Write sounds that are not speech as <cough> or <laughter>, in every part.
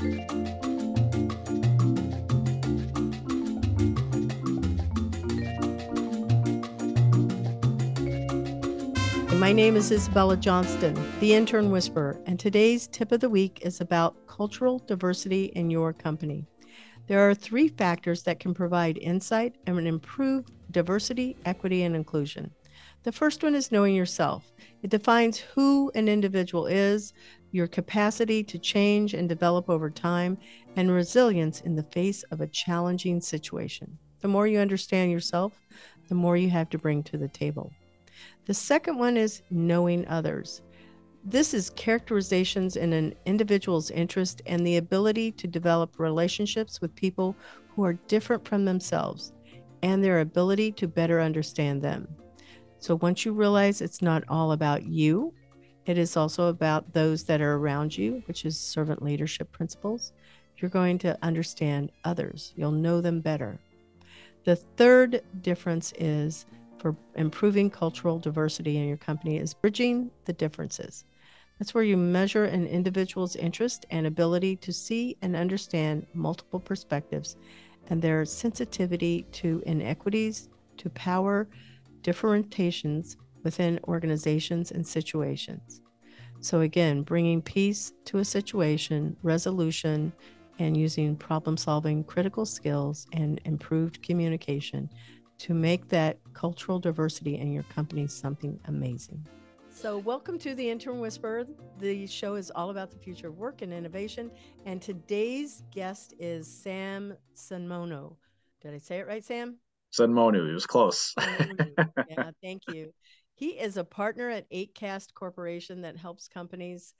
My name is Isabella Johnston, the Intern Whisperer, and today's tip of the week is about cultural diversity in your company. There are three factors that can provide insight and improve diversity, equity, and inclusion. The first one is knowing yourself. It defines who an individual is, your capacity to change and develop over time, and resilience in the face of a challenging situation. The more you understand yourself, the more you have to bring to the table. The second one is knowing others. This is characterizations in an individual's interest and the ability to develop relationships with people who are different from themselves and their ability to better understand them. So once you realize it's not all about you, it is also about those that are around you, which is servant leadership principles. You're going to understand others, you'll know them better. The third difference is for improving cultural diversity in your company is bridging the differences. That's where you measure an individual's interest and ability to see and understand multiple perspectives and their sensitivity to inequities, to power, differentiations within organizations and situations. So, again, bringing peace to a situation, resolution, and using problem solving critical skills and improved communication to make that cultural diversity in your company something amazing. So, welcome to the Intern Whisperer. The show is all about the future of work and innovation. And today's guest is Sam Sunmonu. Did I say it right, Sam? Sunmonu. It was close. yeah, thank you. He is a partner at 8Cast Corporation that helps companies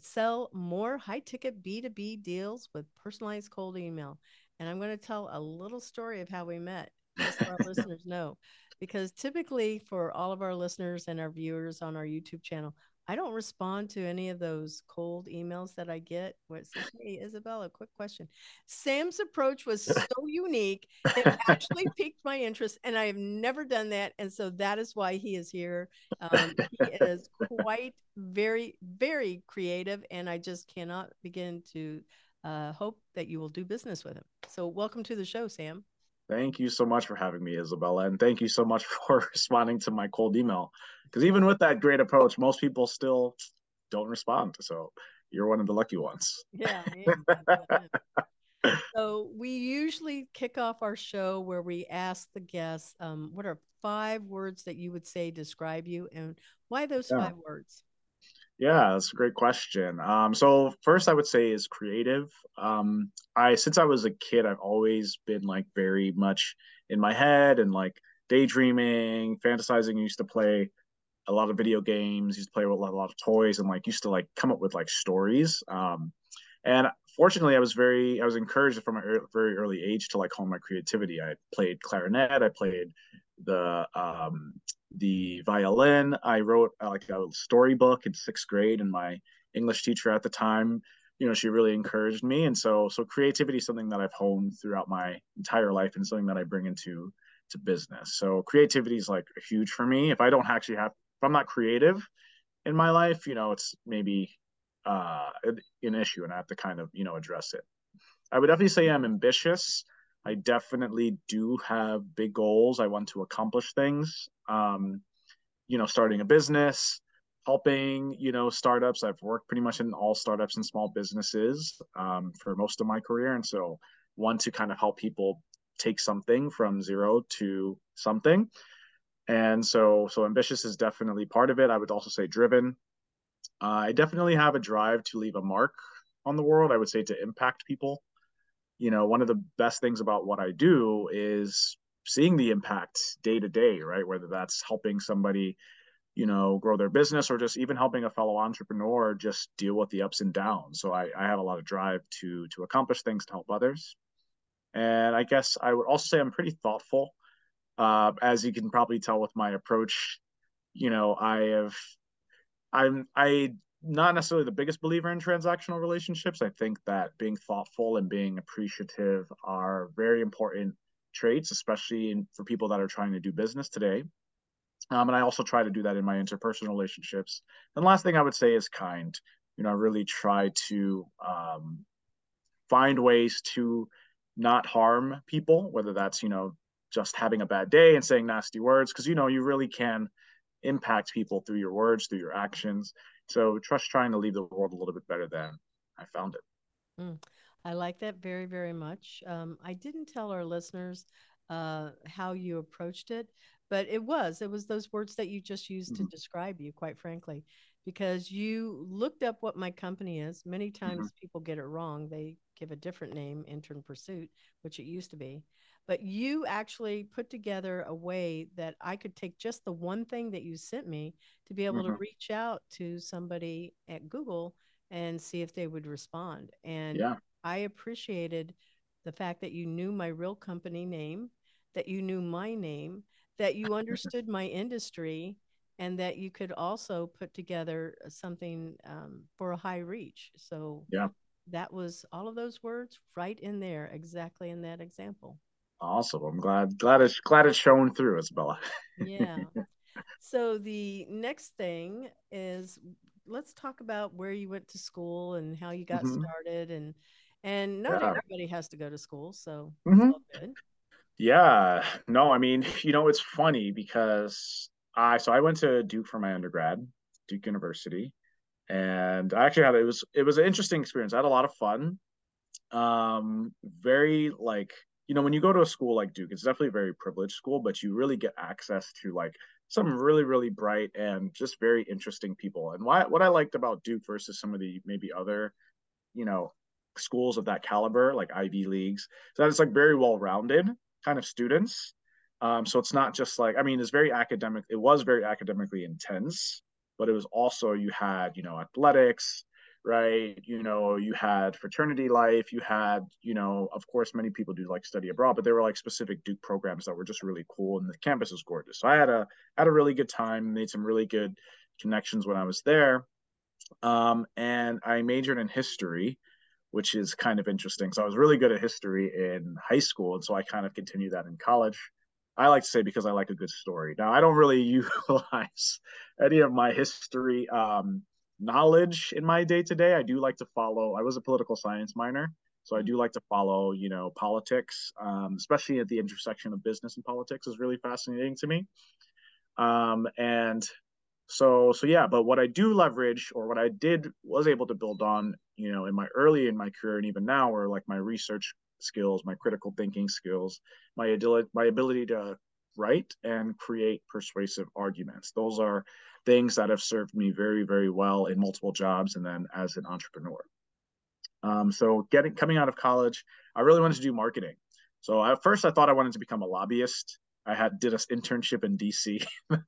sell more high ticket B2B deals with personalized cold email. And I'm going to tell a little story of how we met just so our <laughs> listeners know. Because typically, for all of our listeners and our viewers on our YouTube channel, I don't respond to any of those cold emails that I get where it says, Hey, Isabella, quick question. Sam's approach was <laughs> so unique, it actually piqued my interest, and I have never done that. And so that is why he is here. Um, he is quite very, very creative, and I just cannot begin to uh, hope that you will do business with him. So, welcome to the show, Sam. Thank you so much for having me, Isabella. And thank you so much <laughs> for responding to my cold email. Because even with that great approach, most people still don't respond. So you're one of the lucky ones. <laughs> Yeah. so we usually kick off our show where we ask the guests, um, what are five words that you would say describe you and why those yeah. five words? Yeah, that's a great question. Um, so first, I would say is creative. Um, I since I was a kid, I've always been like very much in my head and like daydreaming, fantasizing. Used to play a lot of video games. Used to play with a lot, a lot of toys, and like used to like come up with like stories. Um, and fortunately, I was very I was encouraged from a very early age to like hone my creativity. I played clarinet. I played the um, the violin. I wrote uh, like a storybook in sixth grade, and my English teacher at the time, you know, she really encouraged me. And so, so creativity is something that I've honed throughout my entire life, and something that I bring into to business. So creativity is like huge for me. If I don't actually have, if I'm not creative in my life, you know, it's maybe uh, an issue, and I have to kind of you know address it. I would definitely say I'm ambitious. I definitely do have big goals. I want to accomplish things. Um, you know, starting a business, helping, you know, startups. I've worked pretty much in all startups and small businesses um, for most of my career. And so want to kind of help people take something from zero to something. And so, so ambitious is definitely part of it. I would also say driven. Uh, I definitely have a drive to leave a mark on the world. I would say to impact people you know, one of the best things about what I do is seeing the impact day to day, right? Whether that's helping somebody, you know, grow their business or just even helping a fellow entrepreneur just deal with the ups and downs. So I, I have a lot of drive to to accomplish things to help others. And I guess I would also say I'm pretty thoughtful. Uh, as you can probably tell with my approach, you know, I have I'm I not necessarily the biggest believer in transactional relationships. I think that being thoughtful and being appreciative are very important traits, especially in, for people that are trying to do business today. Um, and I also try to do that in my interpersonal relationships. And last thing I would say is kind. You know, I really try to um, find ways to not harm people, whether that's, you know, just having a bad day and saying nasty words, because, you know, you really can impact people through your words, through your actions. So trust trying to leave the world a little bit better than I found it. Mm, I like that very, very much. Um, I didn't tell our listeners uh, how you approached it, but it was it was those words that you just used mm-hmm. to describe you, quite frankly, because you looked up what my company is. Many times mm-hmm. people get it wrong; they give a different name, Intern Pursuit, which it used to be. But you actually put together a way that I could take just the one thing that you sent me to be able mm-hmm. to reach out to somebody at Google and see if they would respond. And yeah. I appreciated the fact that you knew my real company name, that you knew my name, that you understood my industry, and that you could also put together something um, for a high reach. So yeah, that was all of those words right in there, exactly in that example. Awesome. I'm glad glad it's glad it's shown through, Isabella. yeah. <laughs> So the next thing is let's talk about where you went to school and how you got mm-hmm. started and and not yeah. everybody has to go to school, so mm-hmm. good. Yeah. No, I mean, <laughs> you know, it's funny because I so I went to Duke for my undergrad, Duke University, and I actually had it was it was an interesting experience. I had a lot of fun. Um, very like you know when you go to a school like Duke, it's definitely a very privileged school, but you really get access to like some really really bright and just very interesting people. And why what I liked about Duke versus some of the maybe other you know schools of that caliber, like Ivy leagues, so that it's like very well rounded kind of students. Um, so it's not just like I mean, it's very academic. It was very academically intense, but it was also you had you know athletics, right? You know, you had fraternity life. You had you know, of course, many people do like study abroad, but there were like specific Duke programs that were just really cool, and the campus was gorgeous. So I had a had a really good time. Made some really good connections when I was there. Um, and I majored in history, which is kind of interesting. So I was really good at history in high school, and so I kind of continued that in college. I like to say because I like a good story. Now I don't really <laughs> utilize any of my history um, knowledge in my day to day. I do like to follow. I was a political science minor, so I do like to follow, you know, politics, um, especially at the intersection of business and politics is really fascinating to me. Um, and so so yeah but what i do leverage or what i did was able to build on you know in my early in my career and even now were like my research skills my critical thinking skills my ability my ability to write and create persuasive arguments. Those are things that have served me very very well in multiple jobs and then as an entrepreneur. Um, so getting coming out of college i really wanted to do marketing. So at first i thought i wanted to become a lobbyist. I had did an internship in DC. <laughs>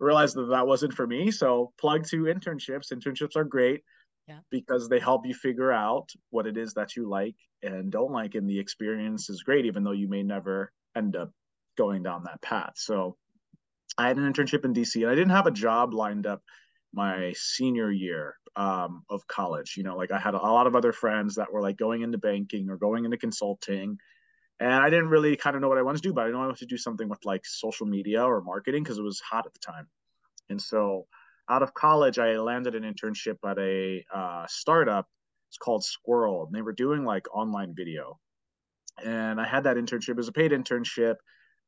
Realized that that wasn't for me. So plug to internships. Internships are great yeah. because they help you figure out what it is that you like and don't like, and the experience is great, even though you may never end up going down that path. So I had an internship in DC, and I didn't have a job lined up my senior year um, of college. You know, like I had a lot of other friends that were like going into banking or going into consulting and I didn't really kind of know what I wanted to do, but I know I wanted to do something with like social media or marketing because it was hot at the time. And so out of college, I landed an internship at a uh, startup. It's called Squirrel, and they were doing like online video. And I had that internship as a paid internship,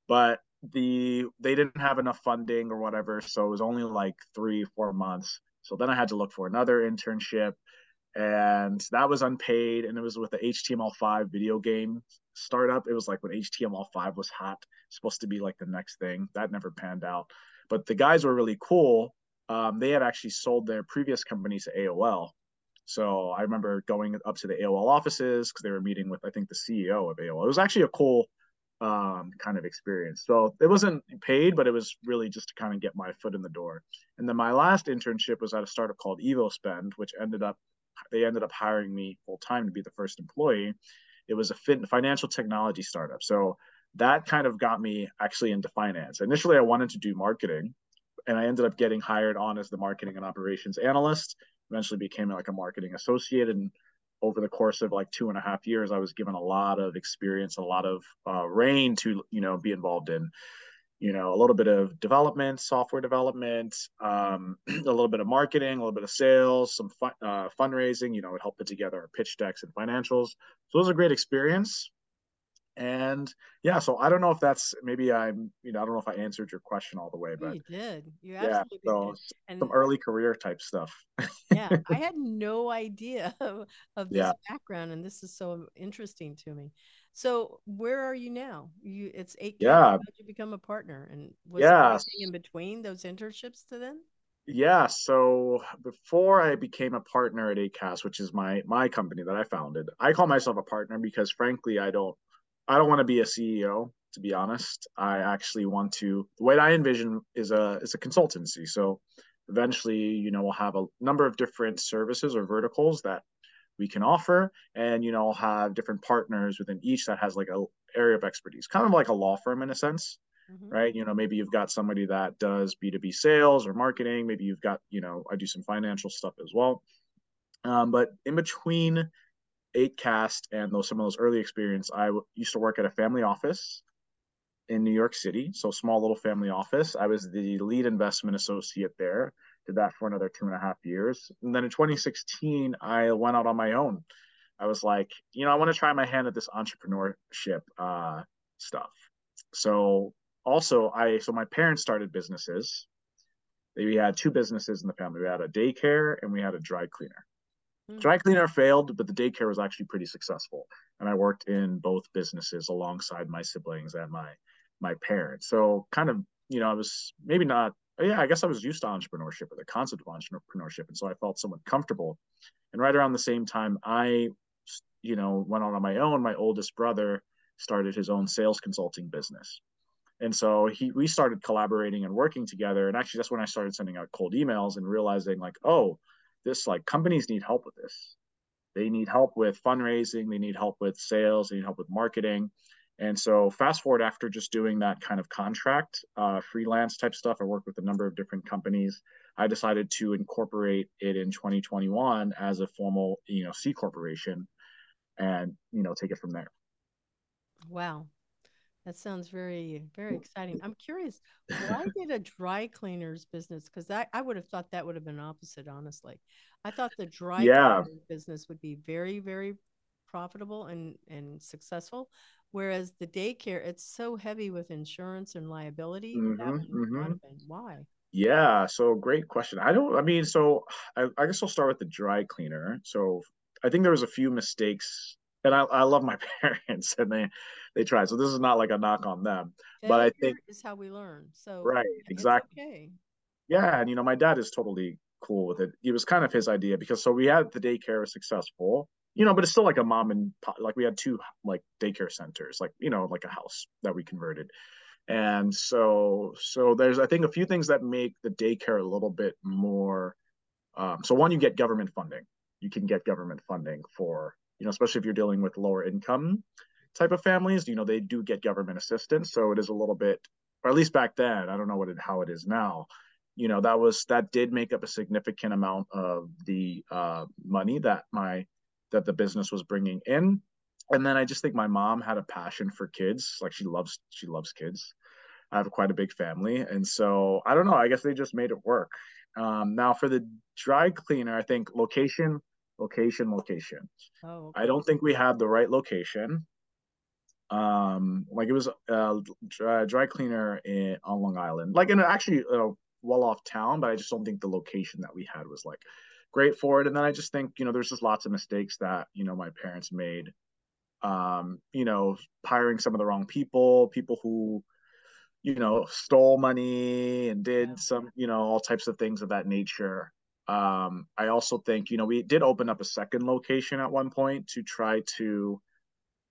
but the they didn't have enough funding or whatever, so it was only like three, four months. So then I had to look for another internship, and that was unpaid, and it was with the HTML5 video game startup. It was like when HTML5 was hot, supposed to be like the next thing. That never panned out. But the guys were really cool. Um, they had actually sold their previous company to AOL. So I remember going up to the AOL offices because they were meeting with, I think, the CEO of AOL. It was actually a cool um, kind of experience. So it wasn't paid, but it was really just to kind of get my foot in the door. And then my last internship was at a startup called EvoSpend, which ended up, they ended up hiring me full time to be the first employee it was a fin- financial technology startup. So that kind of got me actually into finance. Initially, I wanted to do marketing, and I ended up getting hired on as the marketing and operations analyst. Eventually, became like a marketing associate, and over the course of like two and a half years, I was given a lot of experience, a lot of uh, reign to you know be involved in you know, a little bit of development, software development, um, <clears throat> a little bit of marketing, a little bit of sales, some fun, uh, fundraising. You know, it helped put together our pitch decks and financials. So it was a great experience. And yeah, so I don't know if that's maybe I'm, you know, I don't know if I answered your question all the way, but you did. You yeah, absolutely so did. Some early career type stuff. yeah, I <laughs> had no idea <laughs> of, of this yeah, background, and this is so interesting to me. So, where are you now? You, it's eight yeah, How did you become a partner? And was there yeah. anything in between those internships to then? Yeah, so before I became a partner at 8cast, which is my my company that I founded, I call myself a partner because frankly, I don't I don't want to be a CEO, to be honest. I actually want to the way I envision is a is a consultancy. So eventually, you know, we'll have a number of different services or verticals that we can offer and you know, have different partners within each that has like a area of expertise, kind of like a law firm in a sense hmm right? You know, maybe you've got somebody that does B2B sales or marketing. Maybe you've got, you know, I do some financial stuff as well. Um, but in between 8cast and those some of those early experience, I w- used to work at a family office in New York City. So small little family office. I was the lead investment associate there. Did that for another two and a half years. And then in 2016, I went out on my own. I was like, you know, I want to try my hand at this entrepreneurship uh, stuff. So also I so my parents started businesses. We had two businesses in the family. We had a daycare and we had a dry cleaner. hmm Dry cleaner failed, but the daycare was actually pretty successful. And I worked in both businesses alongside my siblings and my my parents. So kind of, you know, I was maybe not Oh, yeah, I guess I was used to entrepreneurship or the concept of entrepreneurship. And so I felt somewhat comfortable. And right around the same time, I, you know, went on on my own. My oldest brother started his own sales consulting business and so he we started collaborating and working together and actually that's when i started sending out cold emails and realizing like oh this like companies need help with this they need help with fundraising they need help with sales they need help with marketing and so fast forward after just doing that kind of contract uh, freelance type stuff i worked with a number of different companies i decided to incorporate it in 2021 as a formal you know c corporation and you know take it from there Wow. That sounds very, very exciting. I'm curious, why <laughs> did a dry cleaners business? Because I, I would have thought that would have been opposite, honestly. I thought the dry yeah cleaner business would be very, very profitable and, and successful. Whereas the daycare, it's so heavy with insurance and liability. Mm-hmm, mm-hmm. why. Yeah, so great question. I don't, I mean, so I, I guess I'll start with the dry cleaner. So I think there was a few mistakes, and I, I love my <laughs> parents and they they tried. So this is not like a knock on them, but I think is how we learn. So right, exactly. okay. Yeah, and you know, my dad is totally cool with it. It was kind of his idea because so we had the daycare was successful, you know, but it's still like a mom and pop, like we had two like daycare centers, like you know, like a house that we converted. And so so there's I think a few things that make the daycare a little bit more um, so one you get government funding. You can get government funding for, you know, especially if you're dealing with lower income type of families, you know, they do get government assistance. So it is a little bit or at least back then, I don't know what it, how it is now. You know, that was that did make up a significant amount of the uh, money that my that the business was bringing in and then I just think my mom had a passion for kids. Like she loves she loves kids. I have quite a big family, and so I don't know. I guess they just made it work. Um, now for the dry cleaner, I think location, location, location. Oh, I don't think we had the right location. Um, like it was a dry, dry cleaner in on Long Island, like in actually a well off town, but I just don't think the location that we had was like great for it. And then I just think you know there's just lots of mistakes that you know my parents made um, you know, hiring some of the wrong people, people who, you know, stole money and did some, you know, all types of things of that nature. Um, I also think, you know, we did open up a second location at one point to try to,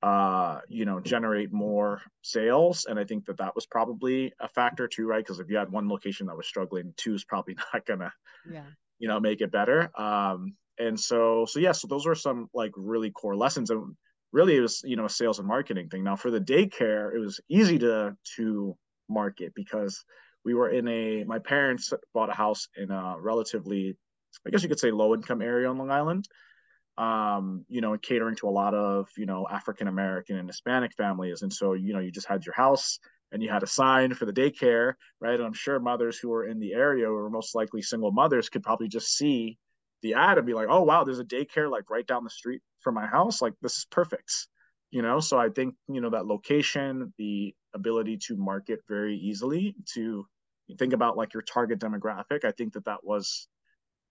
uh, you know, generate more sales. And I think that that was probably a factor too, right? Because if you had one location that was struggling, two is probably <laughs> not gonna, Yeah. You know, make it better. Um, and so, so yeah, so those were some like really core lessons. And really it was, you know, a sales and marketing thing. Now for the daycare, it was easy to, to market because we were in a, my parents bought a house in a relatively, I guess you could say low income area on Long Island. Um, you know, catering to a lot of, you know, African American and Hispanic families. And so, you know, you just had your house and you had a sign for the daycare, right? And I'm sure mothers who were in the area or most likely single mothers could probably just see the ad and be like, oh wow, there's a daycare like right down the street from my house. Like this is perfect. You know, so I think, you know, that location, the ability to market very easily to think about like your target demographic, I think that that was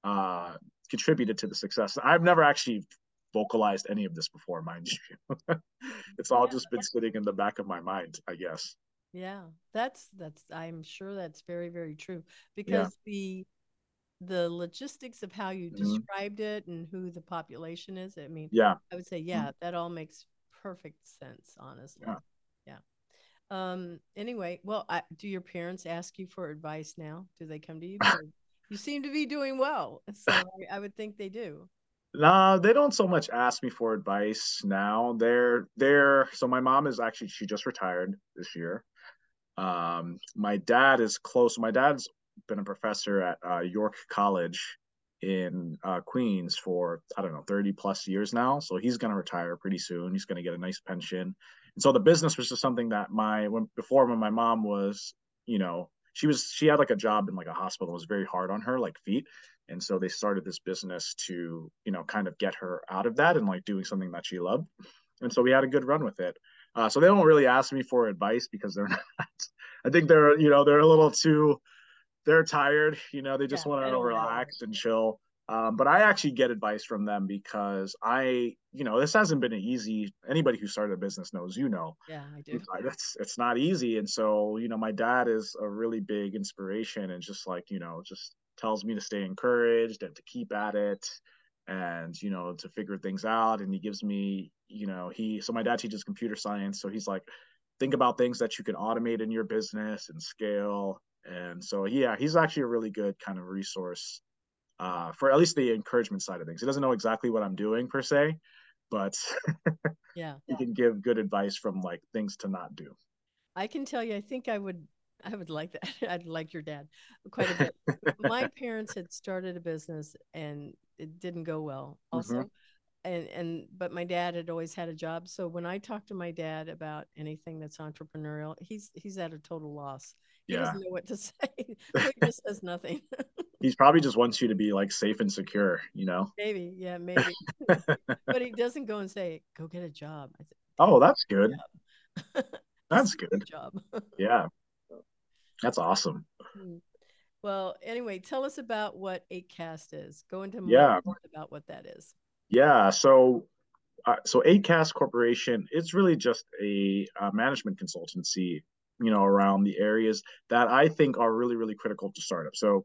uh contributed to the success. I've never actually vocalized any of this before, mind you. <laughs> it's all yeah. just been sitting in the back of my mind, I guess. Yeah, that's that's I'm sure that's very very true because yeah. the the logistics of how you mm-hmm. described it and who the population is. I mean, yeah, I would say yeah, mm-hmm. that all makes perfect sense, honestly. Yeah. yeah. Um. Anyway, well, I, do your parents ask you for advice now? Do they come to you? <laughs> you seem to be doing well, so I, I would think they do. No, they don't so much ask me for advice now. They're they're so my mom is actually she just retired this year. Um, my dad is close. My dad's been a professor at uh, York College in uh, Queens for I don't know 30 plus years now. So he's going to retire pretty soon. He's going to get a nice pension. And so the business was just something that my when before when my mom was, you know, she was she had like a job in like a hospital. It was very hard on her, like feet. And so they started this business to, you know, kind of get her out of that and like doing something that she loved. And so we had a good run with it. Uh, so they don't really ask me for advice because they're <laughs> not. I think they're, you know, they're a little too. They're tired, you know. They just yeah, want to relax and chill. Um, but I actually get advice from them because I, you know, this hasn't been an easy. Anybody who started a business knows, you know, yeah, I do. It's it's not easy, and so you know, my dad is a really big inspiration, and just like you know, just tells me to stay encouraged and to keep at it, and you know, to figure things out. And he gives me, you know, he. So my dad teaches computer science, so he's like, think about things that you can automate in your business and scale. And so, yeah, he's actually a really good kind of resource uh, for at least the encouragement side of things. He doesn't know exactly what I'm doing per se, but <laughs> yeah, he can give good advice from like things to not do. I can tell you, I think I would, I would like that. <laughs> I'd like your dad quite a bit. <laughs> My parents had started a business and it didn't go well. Also, mm-hmm and and but my dad had always had a job. So when i talk to my dad about anything that's entrepreneurial he's he's at a total loss. He yeah. doesn't know what to <laughs> say. <laughs> He just says nothing. <laughs> He probably just wants you to be like safe and secure you know? Maybe. Yeah maybe. But he doesn't go and say go get a job. Said, oh that's good. that's good. good. job. Yeah. That's awesome. Hmm. Well anyway tell us about what 8cast is go into more yeah. about what that is yeah. So, uh, so 8cast Corporation, it's really just a, a management consultancy, you know, around the areas that I think are really, really critical to startups. So,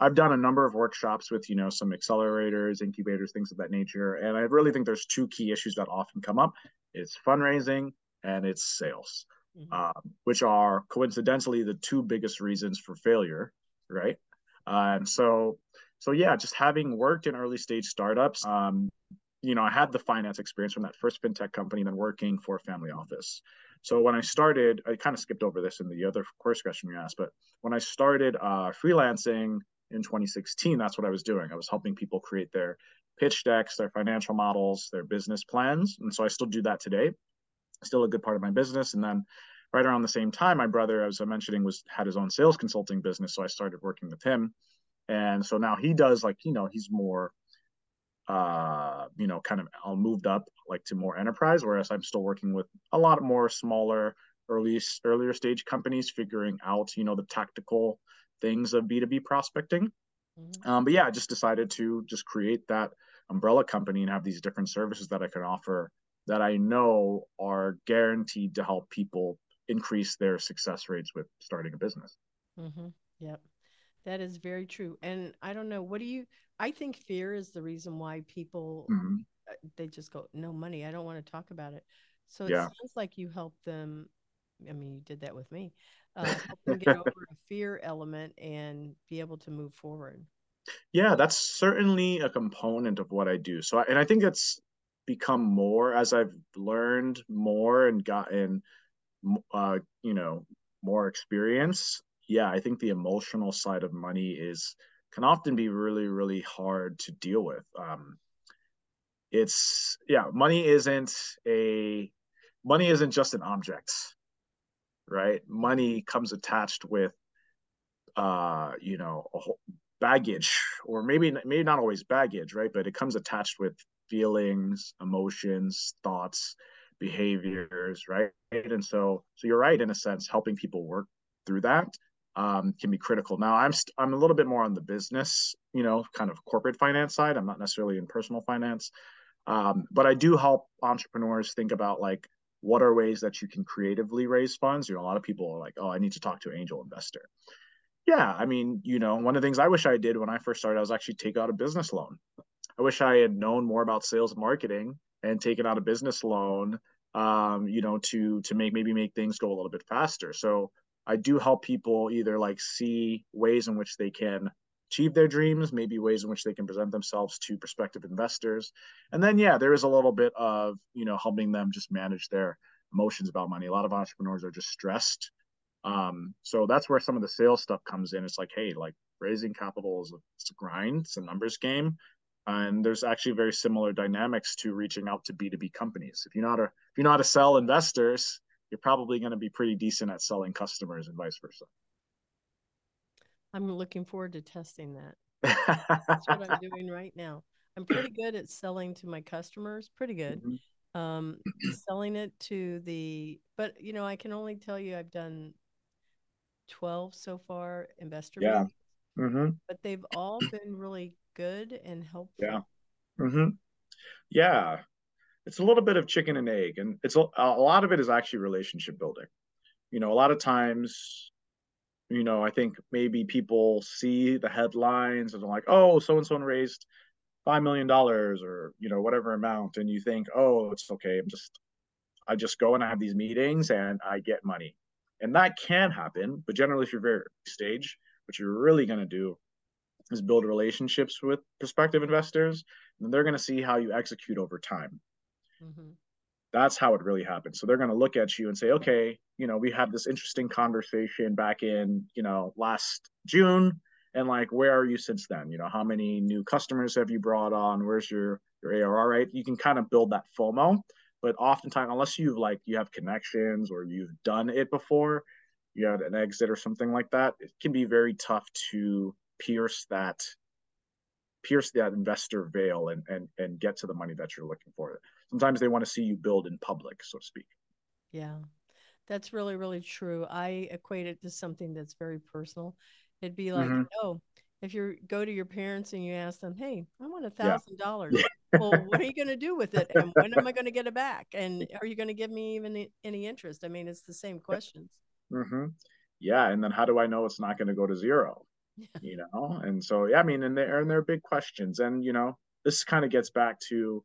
I've done a number of workshops with, you know, some accelerators, incubators, things of that nature, and I really think there's two key issues that often come up: it's fundraising and it's sales, mm-hmm. um, which are coincidentally the two biggest reasons for failure, right? And so so yeah, just having worked in early stage startups, um, you know, I had the finance experience from that first fintech company, then working for a family office. So when I started, I kind of skipped over this in the other course question you asked, but when I started uh, freelancing in 2016, that's what I was doing. I was helping people create their pitch decks, their financial models, their business plans, and so I still do that today. Still a good part of my business, and then right around the same time, my brother, as I mentioning, was had his own sales consulting business, so I started working with him and so now he does like you know he's more uh you know kind of I'll moved up like to more enterprise whereas i'm still working with a lot more smaller early earlier stage companies figuring out you know the tactical things of b2b prospecting mm-hmm. um, but yeah i just decided to just create that umbrella company and have these different services that i can offer that i know are guaranteed to help people increase their success rates with starting a business mm-hmm. yep that is very true. And I don't know, what do you I think fear is the reason why people mm-hmm. Uh, they just go no money. I don't want to talk about it. So it yeah. sounds like you help them I mean, you did that with me. <laughs> Uh, help them get over a fear element and be able to move forward. Yeah, that's certainly a component of what I do. So, and I think it's become more as I've learned more and gotten, uh, you know, more experience yeah, I think the emotional side of money is can often be really, really hard to deal with. Um, it's yeah, money isn't a money isn't just an object, right? Money comes attached with, uh, you know, a whole baggage, or maybe maybe not always baggage, right? But it comes attached with feelings, emotions, thoughts, behaviors, right? And so, so you're right in a sense, helping people work through that um, can be critical. Now, I'm i st- I'm a little bit more on the business, you know, kind of corporate finance side. I'm not necessarily in personal finance, um, but I do help entrepreneurs think about like what are ways that you can creatively raise funds. You know, a lot of people are like, oh, I need to talk to an angel investor. Yeah, I mean, you know, one of the things I wish I did when I first started, I was actually take out a business loan. I wish I had known more about sales marketing and taken out a business loan, um, you know, to to make maybe make things go a little bit faster. So I do help people either like see ways in which they can achieve their dreams, maybe ways in which they can present themselves to prospective investors. And then, yeah, there is a little bit of, you know, helping them just manage their emotions about money. A lot of entrepreneurs are just stressed. Um, so that's where some of the sales stuff comes in. It's like, hey, like raising capital is a, it's a grind, it's a numbers game. And there's actually very similar dynamics to reaching out to B2B companies. If you know how to, if you know how to sell investors, you're probably going to be pretty decent at selling customers and vice versa. I'm looking forward to testing that. That's what I'm <laughs> doing right now. I'm pretty good at selling to my customers, pretty good. Mm-hmm. Um, <clears throat> selling it to the, but you know, I can only tell you I've done 12 so far investor yeah. Mm-hmm. but they've all been really good and helpful. Yeah. Mm-hmm. Yeah. It's a little bit of chicken and egg, and it's a, a lot of it is actually relationship building. You know, a lot of times you know, I think maybe people see the headlines and they're like, oh, so and so raised five million dollars or you know whatever amount, and you think, oh, it's okay. I'm just, I just go and I have these meetings and I get money, and that can happen. But generally, if you're very stage, what you're really going to do is build relationships with prospective investors, and they're going to see how you execute over time. Mm-hmm that's how it really happens. So they're going to look at you and say, okay, you know, we had this interesting conversation back in, you know, last June. And like, where are you since then? You know, how many new customers have you brought on? Where's your, your ARR, right? You can kind of build that FOMO. But oftentimes, unless you've like, you have connections or you've done it before, you had an exit or something like that, it can be very tough to pierce that pierce that investor veil and and and get to the money that you're looking for. Sometimes they want to see you build in public, so to speak. Yeah. That's really, really true. I equate it to something that's very personal. It'd be like, mm-hmm. oh, if you go to your parents and you ask them, hey, I want a thousand dollars. Well, what are you going to do with it? <laughs> And when am I going to get it back? And are you going to give me even any interest? I mean, it's the same questions. Mm-hmm. Yeah. And then how do I know it's not going to go to zero? <laughs> you know? And so yeah i mean and they're and there are big questions. And you know this kind of gets back to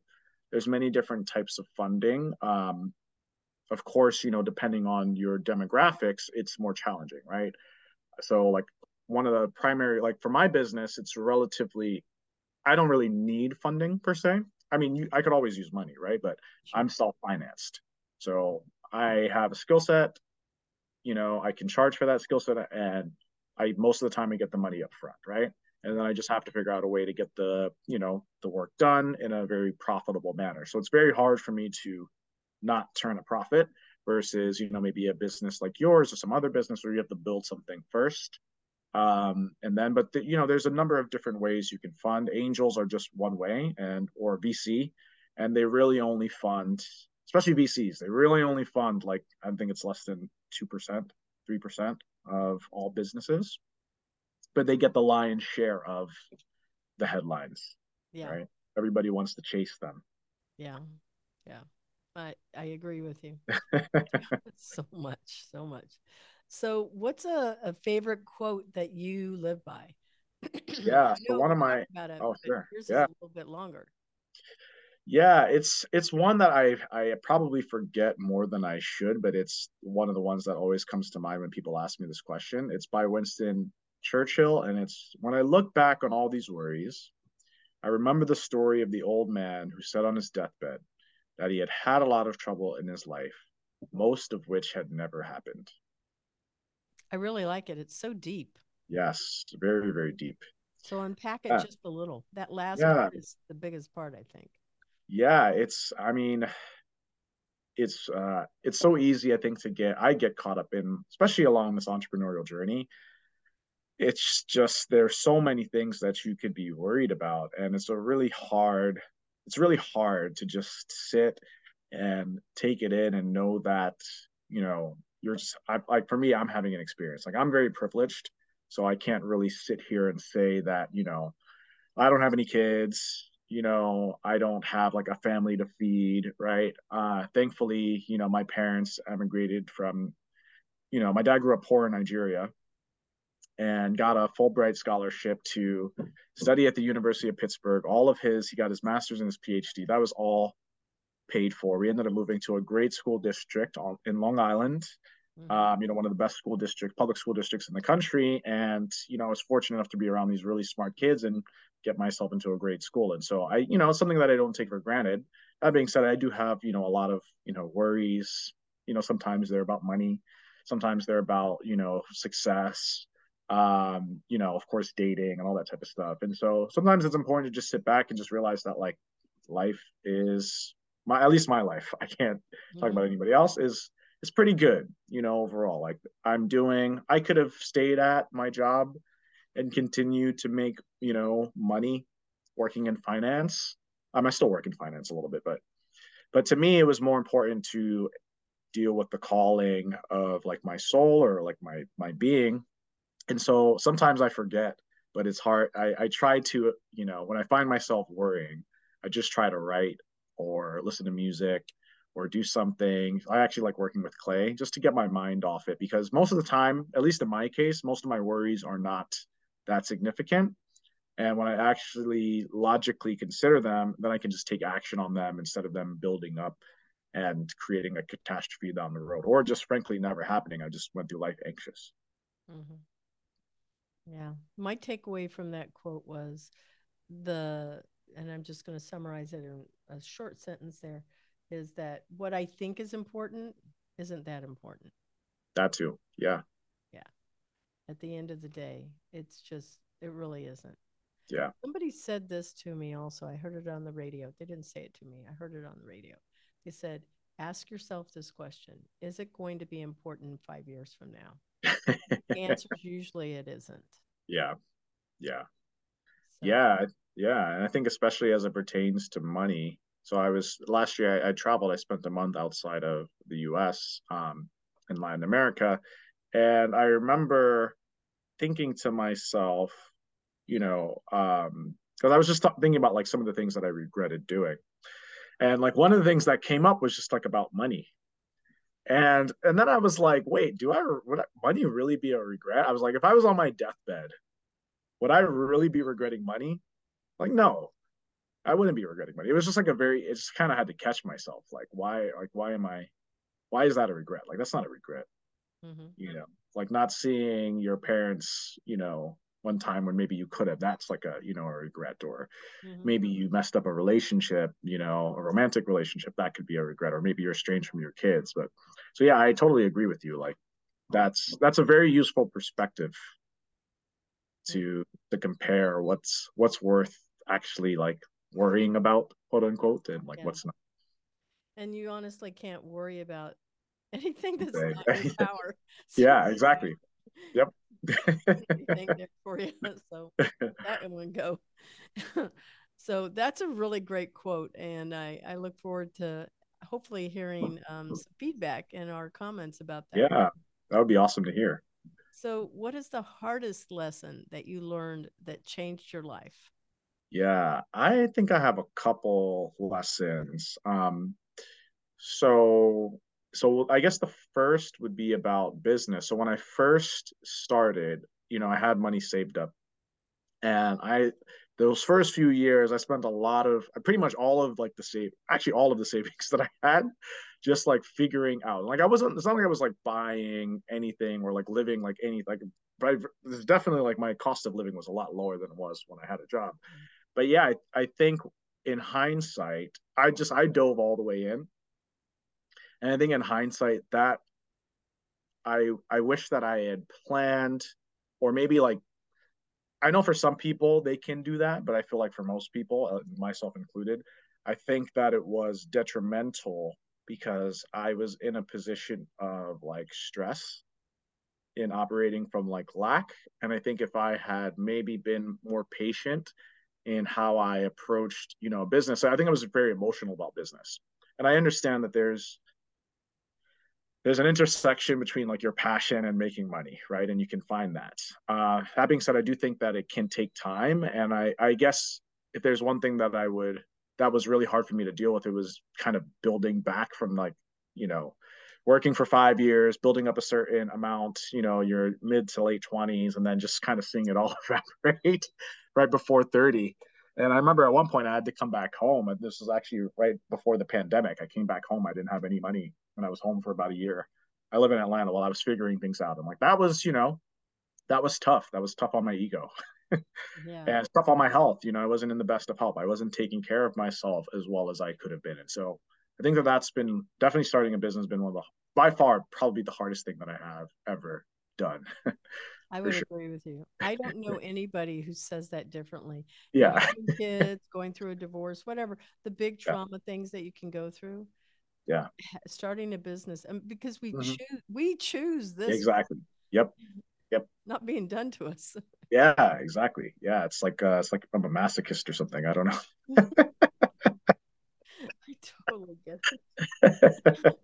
there's many different types of funding. Um of course you know depending on your demographics it's more challenging right? So like one of the primary like for my business it's relatively i don't really need funding per se. I mean you, i could always use money right? But sure. i'm self-financed. So i have a skill set you know i can charge for that skill set and I most of the time I get the money up front, right? And then I just have to figure out a way to get the, you know, the work done in a very profitable manner. So it's very hard for me to not turn a profit versus, you know, maybe a business like yours or some other business where you have to build something first. Um, and then, but the, you know, there's a number of different ways you can fund. Angels are just one way, and or VC, and they really only fund, especially VCs. They really only fund like I think it's less than two percent, three percent of all businesses, but they get the lion's share of the headlines. Yeah. Right. Everybody wants to chase them. Yeah. Yeah. I I agree with you. <laughs> <laughs> so much, so much. So what's a, a favorite quote that you live by? <clears throat> yeah. So one of my oh sure. yeah. a little bit longer. Yeah, it's it's one that I I probably forget more than I should, but it's one of the ones that always comes to mind when people ask me this question. It's by Winston Churchill, and it's when I look back on all these worries, I remember the story of the old man who said on his deathbed that he had had a lot of trouble in his life, most of which had never happened. I really like it. It's so deep. Yes, very very deep. So unpack it just a little. That last yeah. part is the biggest part, I think yeah, it's, I mean, it's uh it's so easy i think to get i get caught up in especially along this entrepreneurial journey. It's just there's so many things that you could be worried about and it's a really hard it's really hard to just sit and take it in and know that you know you're just I, like for me i'm having an experience. Like i'm very privileged so i can't really sit here and say that you know i don't have any kids you know i don't have like a family to feed right uh thankfully you know my parents emigrated from you know my dad grew up poor in nigeria and got a Fulbright scholarship to study at the University of Pittsburgh. All of his, he got his master's and his PhD. That was all paid for. We ended up moving to a great school district on, in Long Island. Mm-hmm. Um, you know, one of the best school district, public school districts in the country. And, you know, I was fortunate enough to be around these really smart kids and get myself into a great school. And so I, you know, it's something that I don't take for granted. That being said, I do have, you know, a lot of, you know, worries. You know, sometimes they're about money. Sometimes they're about, you know, success um, you know, of course, dating and all that type of stuff. And so sometimes it's important to just sit back and just realize that like life is my at least my life. <laughs> I can't mm-hmm. talk about mm-hmm. anybody else is is pretty good, you know, overall. Like I'm doing I could have stayed at my job and continue to make, you know, money working in finance. Um, I still work in finance a little bit, but but to me it was more important to deal with the calling of like my soul or like my my being and so sometimes I forget, but it's hard. I, I try to, you know, when I find myself worrying, I just try to write or listen to music or do something. I actually like working with clay just to get my mind off it because most of the time, at least in my case, most of my worries are not that significant. And when I actually logically consider them, then I can just take action on them instead of them building up and creating a catastrophe down the road or just frankly never happening. I just went through life anxious. Mm-hmm. Yeah. My takeaway from that quote was the, and I'm just going to summarize it in a short sentence there, is that what I think is important isn't that important. That too. Yeah. Yeah. At the end of the day, it's just, it really isn't. Yeah. Somebody said this to me also. I heard it on the radio. They didn't say it to me. I heard it on the radio. They said, ask yourself this question Is it going to be important five years from now? <laughs> the answer is usually it isn't. Yeah. Yeah. So. Yeah. Yeah. And I think especially as it pertains to money. So I was last year I, I traveled, I spent a month outside of the US um, in Latin America. And I remember thinking to myself, you know, um, because I was just thinking about like some of the things that I regretted doing. And like one of the things that came up was just like about money and and then I was like, wait, do I would I, money really be a regret? I was like, if I was on my deathbed, would I really be regretting money? Like, no, I wouldn't be regretting money. It was just like a very, it just kind of had to catch myself. Like, why, like, why am I, why is that a regret? Like, that's not a regret. Mm-hmm. You know, like not seeing your parents, you know, one time when maybe you could have that's like a you know a regret or mm-hmm. maybe you messed up a relationship you know a romantic relationship that could be a regret or maybe you're estranged from your kids but so yeah i totally agree with you like that's that's a very useful perspective to to compare what's what's worth actually like worrying about quote unquote and like yeah. what's not and you honestly can't worry about anything that's okay. not in <laughs> power so <laughs> yeah exactly yep there <laughs> for you. So that one go. so that's a really great quote, and I I look forward to hopefully hearing um, some feedback and our comments about that. Yeah, that would be awesome to hear. So, what is the hardest lesson that you learned that changed your life? Yeah, I think I have a couple lessons. Um, so so I guess the first would be about business. So when I first started, you know, I had money saved up, and I those first few years I spent a lot of pretty much all of like the save actually all of the <laughs> savings that I had just like figuring out like I wasn't it's not like I was like buying anything or like living like any like but there's definitely like my cost of living was a lot lower than it was when I had a job but yeah I, I think in hindsight I just I dove all the way in and I think in hindsight, that I I wish that I had planned, or maybe like I know for some people they can do that, but I feel like for most people, uh, myself included, I think that it was detrimental because I was in a position of like stress in operating from like lack. And I think if I had maybe been more patient in how I approached, you know, business, I think I was very emotional about business. And I understand that there's there's an intersection between like your passion and making money, right? And you can find that. Uh, that being said, I do think that it can take time. And I, I guess if there's one thing that I would that was really hard for me to deal with. It was kind of building back from like, you know, working for five years, building up a certain amount, you know, your mid to late 20s, and then just kind of seeing it all <laughs> evaporate right before 30. And I remember at one point I had to come back home. And this was actually right before the pandemic. I came back home. I didn't have any money when I was home for about a year. I live in Atlanta while I was figuring things out. I'm like, that was, you know, that was tough. That was tough on my ego. <laughs> yeah. and stuff on my health. You know, I wasn't in the best of health. I wasn't taking care of myself as well as I could have been. And so I think that that's been definitely starting a business been one of the by far probably the hardest thing that I have ever done. <laughs> I would sure. agree with you. I don't know <laughs> anybody who says that differently. Yeah. <laughs> kids going through a divorce, whatever the big trauma yeah. things that you can go through. Yeah. Starting a business, and because we mm-hmm. choose, we choose this. Exactly. Yep. Yep. Not being done to us. Yeah, exactly. Yeah, it's like uh, it's like I'm a masochist or something. I don't know. <laughs> Totally get it.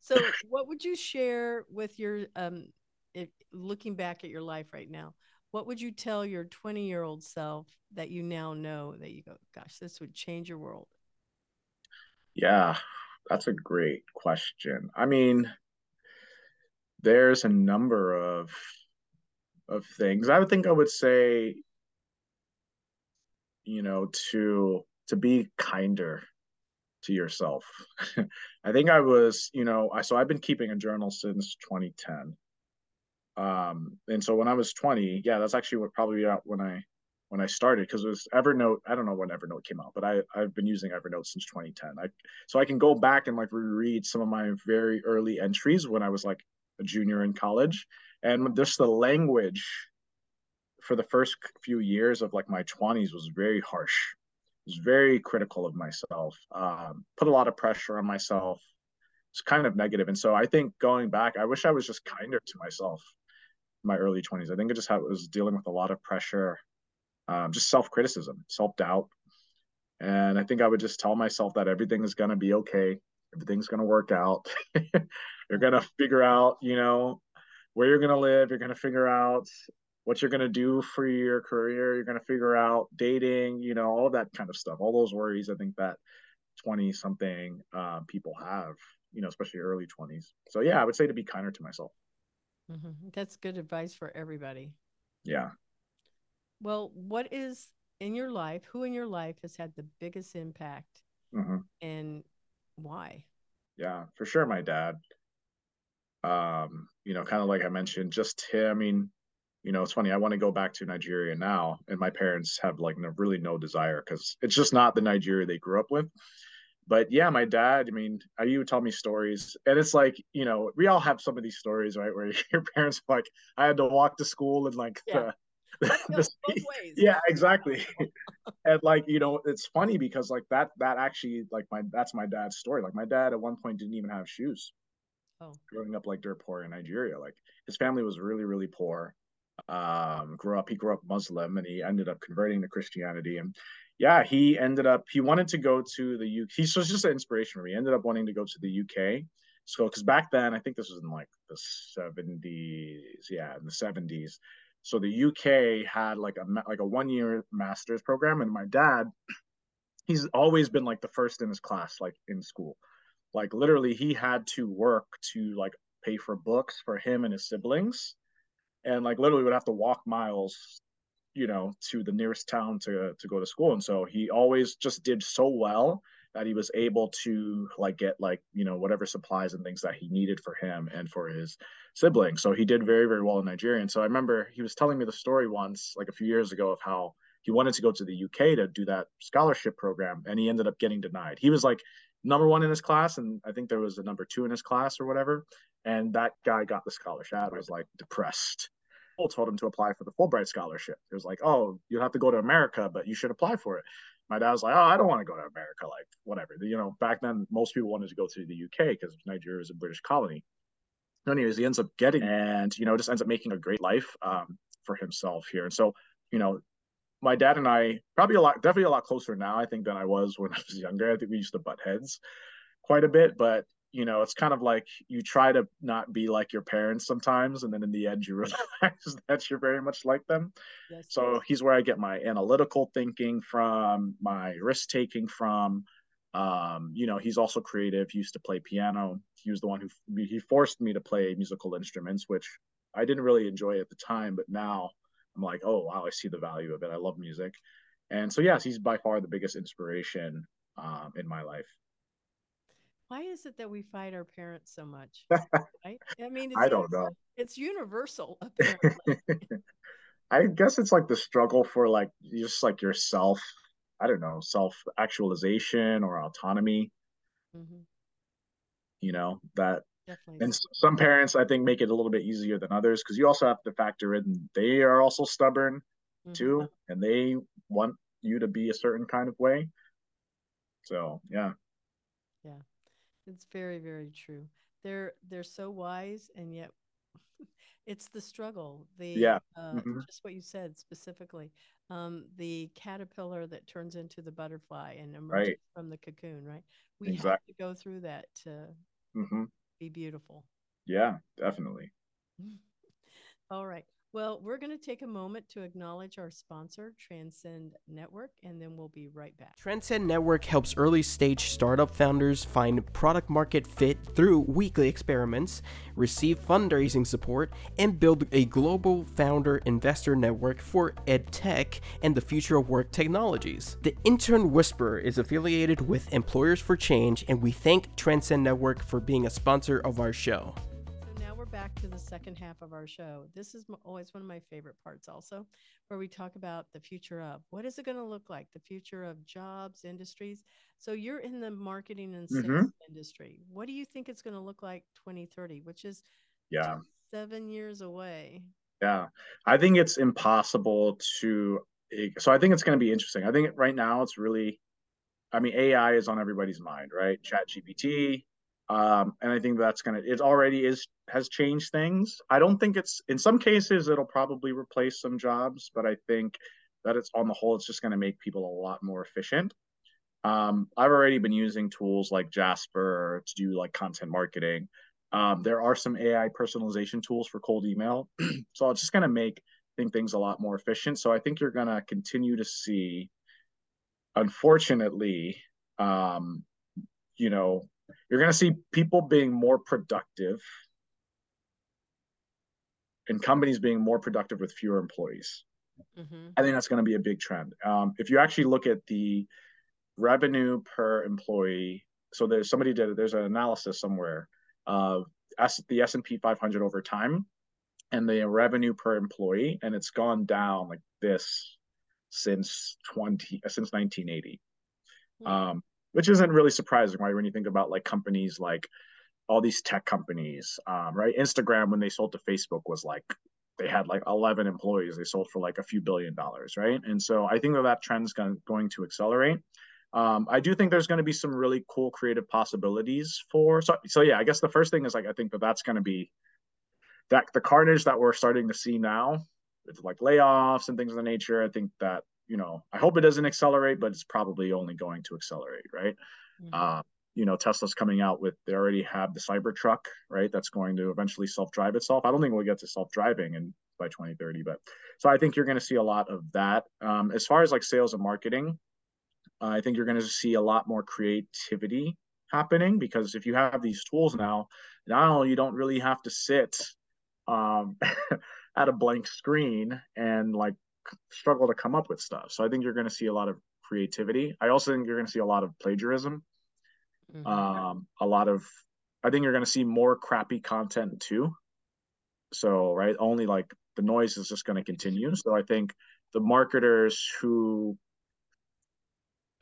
so, what would you share with your um, if, looking back at your life right now? What would you tell your 20 year old self that you now know that you go, gosh, this would change your world? Yeah, that's a great question. I mean, there's a number of of things. I would think I would say, you know, to to be kinder to yourself. <laughs> I think I was, you know, I so I've been keeping a journal since 2010. Um, and so when I was 20, yeah, that's actually what probably when I when I started because it was Evernote. I don't know when Evernote came out, but I I've been using Evernote since 2010. I so I can go back and like reread some of my very early entries when I was like a junior in college, and just the language for the first few years of like my 20s was very harsh was very critical of myself um, put a lot of pressure on myself. It's kind of negative. And so i think going back i wish i was just kinder to myself in my early 20s i think it just had, was dealing with a lot of pressure um, just self-criticism self-doubt. And i think i would just tell myself that everything is going to be okay. Everything's going to work out. <laughs> You're going to figure out you know where you're going to live. You're going to figure out what you're going to do for your career. You're going to figure out dating, you know, all that kind of stuff. All those worries, I think that 20 something uh, people have, you know, especially early 20s. So, yeah, I would say to be kinder to myself. Mm-hmm. That's good advice for everybody. Yeah. Well, what is in your life, who in your life has had the biggest impact mm-hmm. and why? Yeah, for sure. My dad um, you know, kind of like I mentioned, just him. I mean, you know, it's funny. I want to go back to Nigeria now, and my parents have like no, really no desire because it's just not the Nigeria they grew up with. But yeah, my dad. I mean, uh, you would tell me stories, and it's like you know, we all have some of these stories, right? Where <laughs> your parents like, I had to walk to school and like yeah. the, <laughs> the yeah, exactly. <laughs> and like you know, it's funny because like that that actually like my that's my dad's story. Like my dad at one point didn't even have shoes oh. growing up like dirt poor in Nigeria. Like his family was really, really poor. Um, grew up, he grew up Muslim and he ended up converting to Christianity. And yeah, he ended up, he wanted to go to the UK. He was just an inspiration for me. He ended up wanting to go to the UK. So, because back then, I think this was in like the 70s, yeah, in the 70s. So the UK had like a like a one year master's program, and my dad, <clears throat> he's always been like the first in his class, like in school like literally he had to work to like pay for books for him and his siblings and like literally would have to walk miles you know to the nearest town to to go to school. And so he always just did so well that he was able to like get like you know whatever supplies and things that he needed for him and for his siblings. So he did very very well in nigeria. And so i remember he was telling me the story once like a few years ago of how he wanted to go to the uk to do that scholarship program and he ended up getting denied. He was like number one in his class, and I think there was a number two in his class or whatever. And that guy got the scholarship. I was like depressed. Told him to apply for the Fulbright scholarship. It was like, oh, you'll have to go to America, but you should apply for it. my dad was like, "Oh, I don't want to go to America. Like, whatever." You know, back then most people wanted to go to the UK because Nigeria is a British colony. Anyways, he ends up getting and you know just ends up making a great life um, for himself here. And so, you know, my dad and I probably a lot, definitely a lot closer now, I think, than I was when <laughs> I was younger. I think we used to butt heads quite a bit, but you know, it's kind of like you try to not be like your parents sometimes, and then in the end, you <laughs> realize that you're very much like them. Yes. So he's where I get my analytical thinking from, my risk taking from. Um, you know, he's also creative. He used to play piano. He was the one who he forced me to play musical instruments, which I didn't really enjoy at the time, but now I'm like, oh wow, I see the value of it. I love music, and so yes, he's by far the biggest inspiration um, in my life. Why is it that we fight our parents so much? <laughs> right? I mean, I don't know. It's universal, <laughs> apparently. I guess it's like the struggle for like just like yourself. I don't know, self actualization or autonomy. Mm-hmm. You know that Definitely. And some parents, I think, make it a little bit easier than others because you also have to factor in they are also stubborn mm-hmm. too, and they want you to be a certain kind of way. So yeah. Yeah, it's very very true. They're they're so wise, and yet <laughs> it's the struggle. The yeah, uh, mm-hmm. just what you said specifically. Um, the caterpillar that turns into the butterfly and emerges right. from the cocoon. Right. We exactly. have to go through that to. Mm-hmm be beautiful. Yeah, definitely. <laughs> All right. Well, we're going to take a moment to acknowledge our sponsor, Transcend Network, and then we'll be right back. Transcend Network helps early stage startup founders find product market fit through weekly experiments, receive fundraising support, and build a global founder investor network for edtech and the future of work technologies. The Intern Whisperer is affiliated with Employers for Change, and we thank Transcend Network for being a sponsor of our show back to the second half of our show. This is always one of my favorite parts, also, where we talk about the future of what is it going to look like, the future of jobs, industries. So you're in the marketing and sales mm-hmm. industry. What do you think it's going to look like 2030, which is yeah seven years away? Yeah, I think it's impossible to. So I think it's going to be interesting. I think right now it's really, I mean, AI is on everybody's mind, right? Chat GPT, um, and I think that's gonna it already is has changed things. I don't think it's in some cases it'll probably replace some jobs, but I think that it's on the whole it's just going to make people a lot more efficient. Um, I've already been using tools like Jasper to do like content marketing. Um, there are some AI personalization tools for cold email, <clears throat> so it's just going to make things a lot more efficient. So I think you're going to continue to see, unfortunately, um, you know, you're going to see people being more productive and companies being more productive with fewer employees. Mm-hmm. I think that's going to be a big trend. Um, if you actually look at the revenue per employee, so there's somebody did it, there's an analysis somewhere of S, the S and P 500 over time, and the revenue per employee, and it's gone down like this since 20 since 1980. Mm-hmm. Um, which isn't really surprising, right? When you think about like companies like all these tech companies, um, right? Instagram, when they sold to Facebook, was like they had like 11 employees. They sold for like a few billion dollars, right? And so I think that that trend's going, going to accelerate. Um, I do think there's going to be some really cool creative possibilities for. So, so yeah, I guess the first thing is like I think that that's going to be that the carnage that we're starting to see now with like layoffs and things of the nature. I think that you know, I hope it doesn't accelerate, but it's probably only going to accelerate, right? Mm-hmm. Uh, you know, Tesla's coming out with they already have the Cybertruck, right? That's going to eventually self-drive itself. I don't think we'll get to self-driving and by 2030, but so I think you're going to see a lot of that. Um, as far as like sales and marketing, uh, I think you're going to see a lot more creativity happening because if you have these tools now, now you don't really have to sit um, <laughs> at a blank screen and like struggle to come up with stuff. So I think you're going to see a lot of creativity. I also think you're going to see a lot of plagiarism. Mm-hmm. Um, a lot of, I think you're going to see more crappy content too. So, right, only like the noise is just going to continue. So I think the marketers who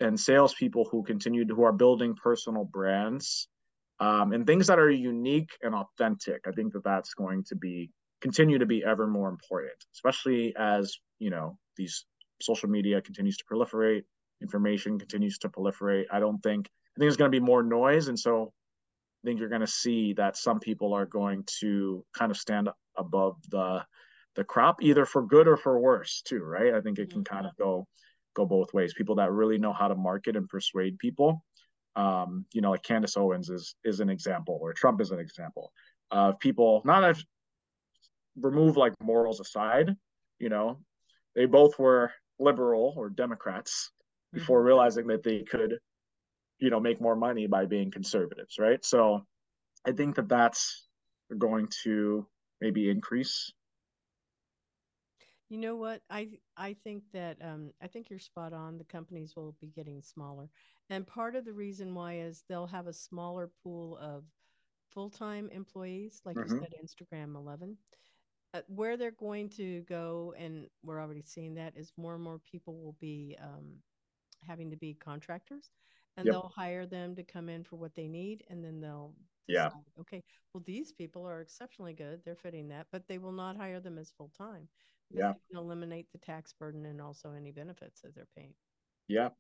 and salespeople who continue to, who are building personal brands um, and things that are unique and authentic, I think that that's going to be continue to be ever more important, especially as you know these social media continues to proliferate information continues to proliferate. I don't think I think there's going to be more noise, and so I think you're going to see that some people are going to kind of stand above the the crop, either for good or for worse, too. Right? I think it can kind of go go both ways. People that really know how to market and persuade people, um, you know, like Candace Owens is is an example, or Trump is an example of people not as remove like morals aside, you know, they both were liberal or Democrats before mm-hmm. realizing that they could, you know, make more money by being conservatives, right? So I think that that's going to maybe increase. You know what? I I think that um, I think you're spot on. The companies will be getting smaller, and part of the reason why is they'll have a smaller pool of full time employees, like mm-hmm. you said, Instagram Eleven. Uh, where they're going to go, and we're already seeing that, is more and more people will be um, having to be contractors, and yep. they'll hire them to come in for what they need, and then they'll decide, yeah okay well these people are exceptionally good they're fitting that but they will not hire them as full time yeah. eliminate the tax burden and also any benefits that they're paying. Yeah.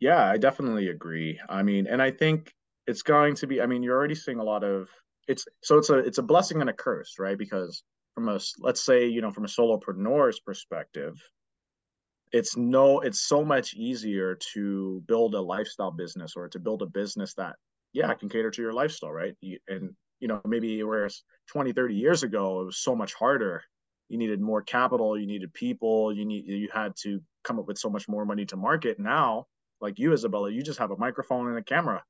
Yeah i definitely agree. I mean and i think it's going to be i mean you're already seeing a lot of it's so it's a it's a blessing and a curse right? Because from a let's say you know from a solopreneur's perspective it's no it's so much easier to build a lifestyle business or to build a business that yeah can cater to your lifestyle right and you know maybe whereas 20 30 years ago it was so much harder you needed more capital you needed people you need you had to come up with so much more money to market now like you isabella you just have a microphone and a camera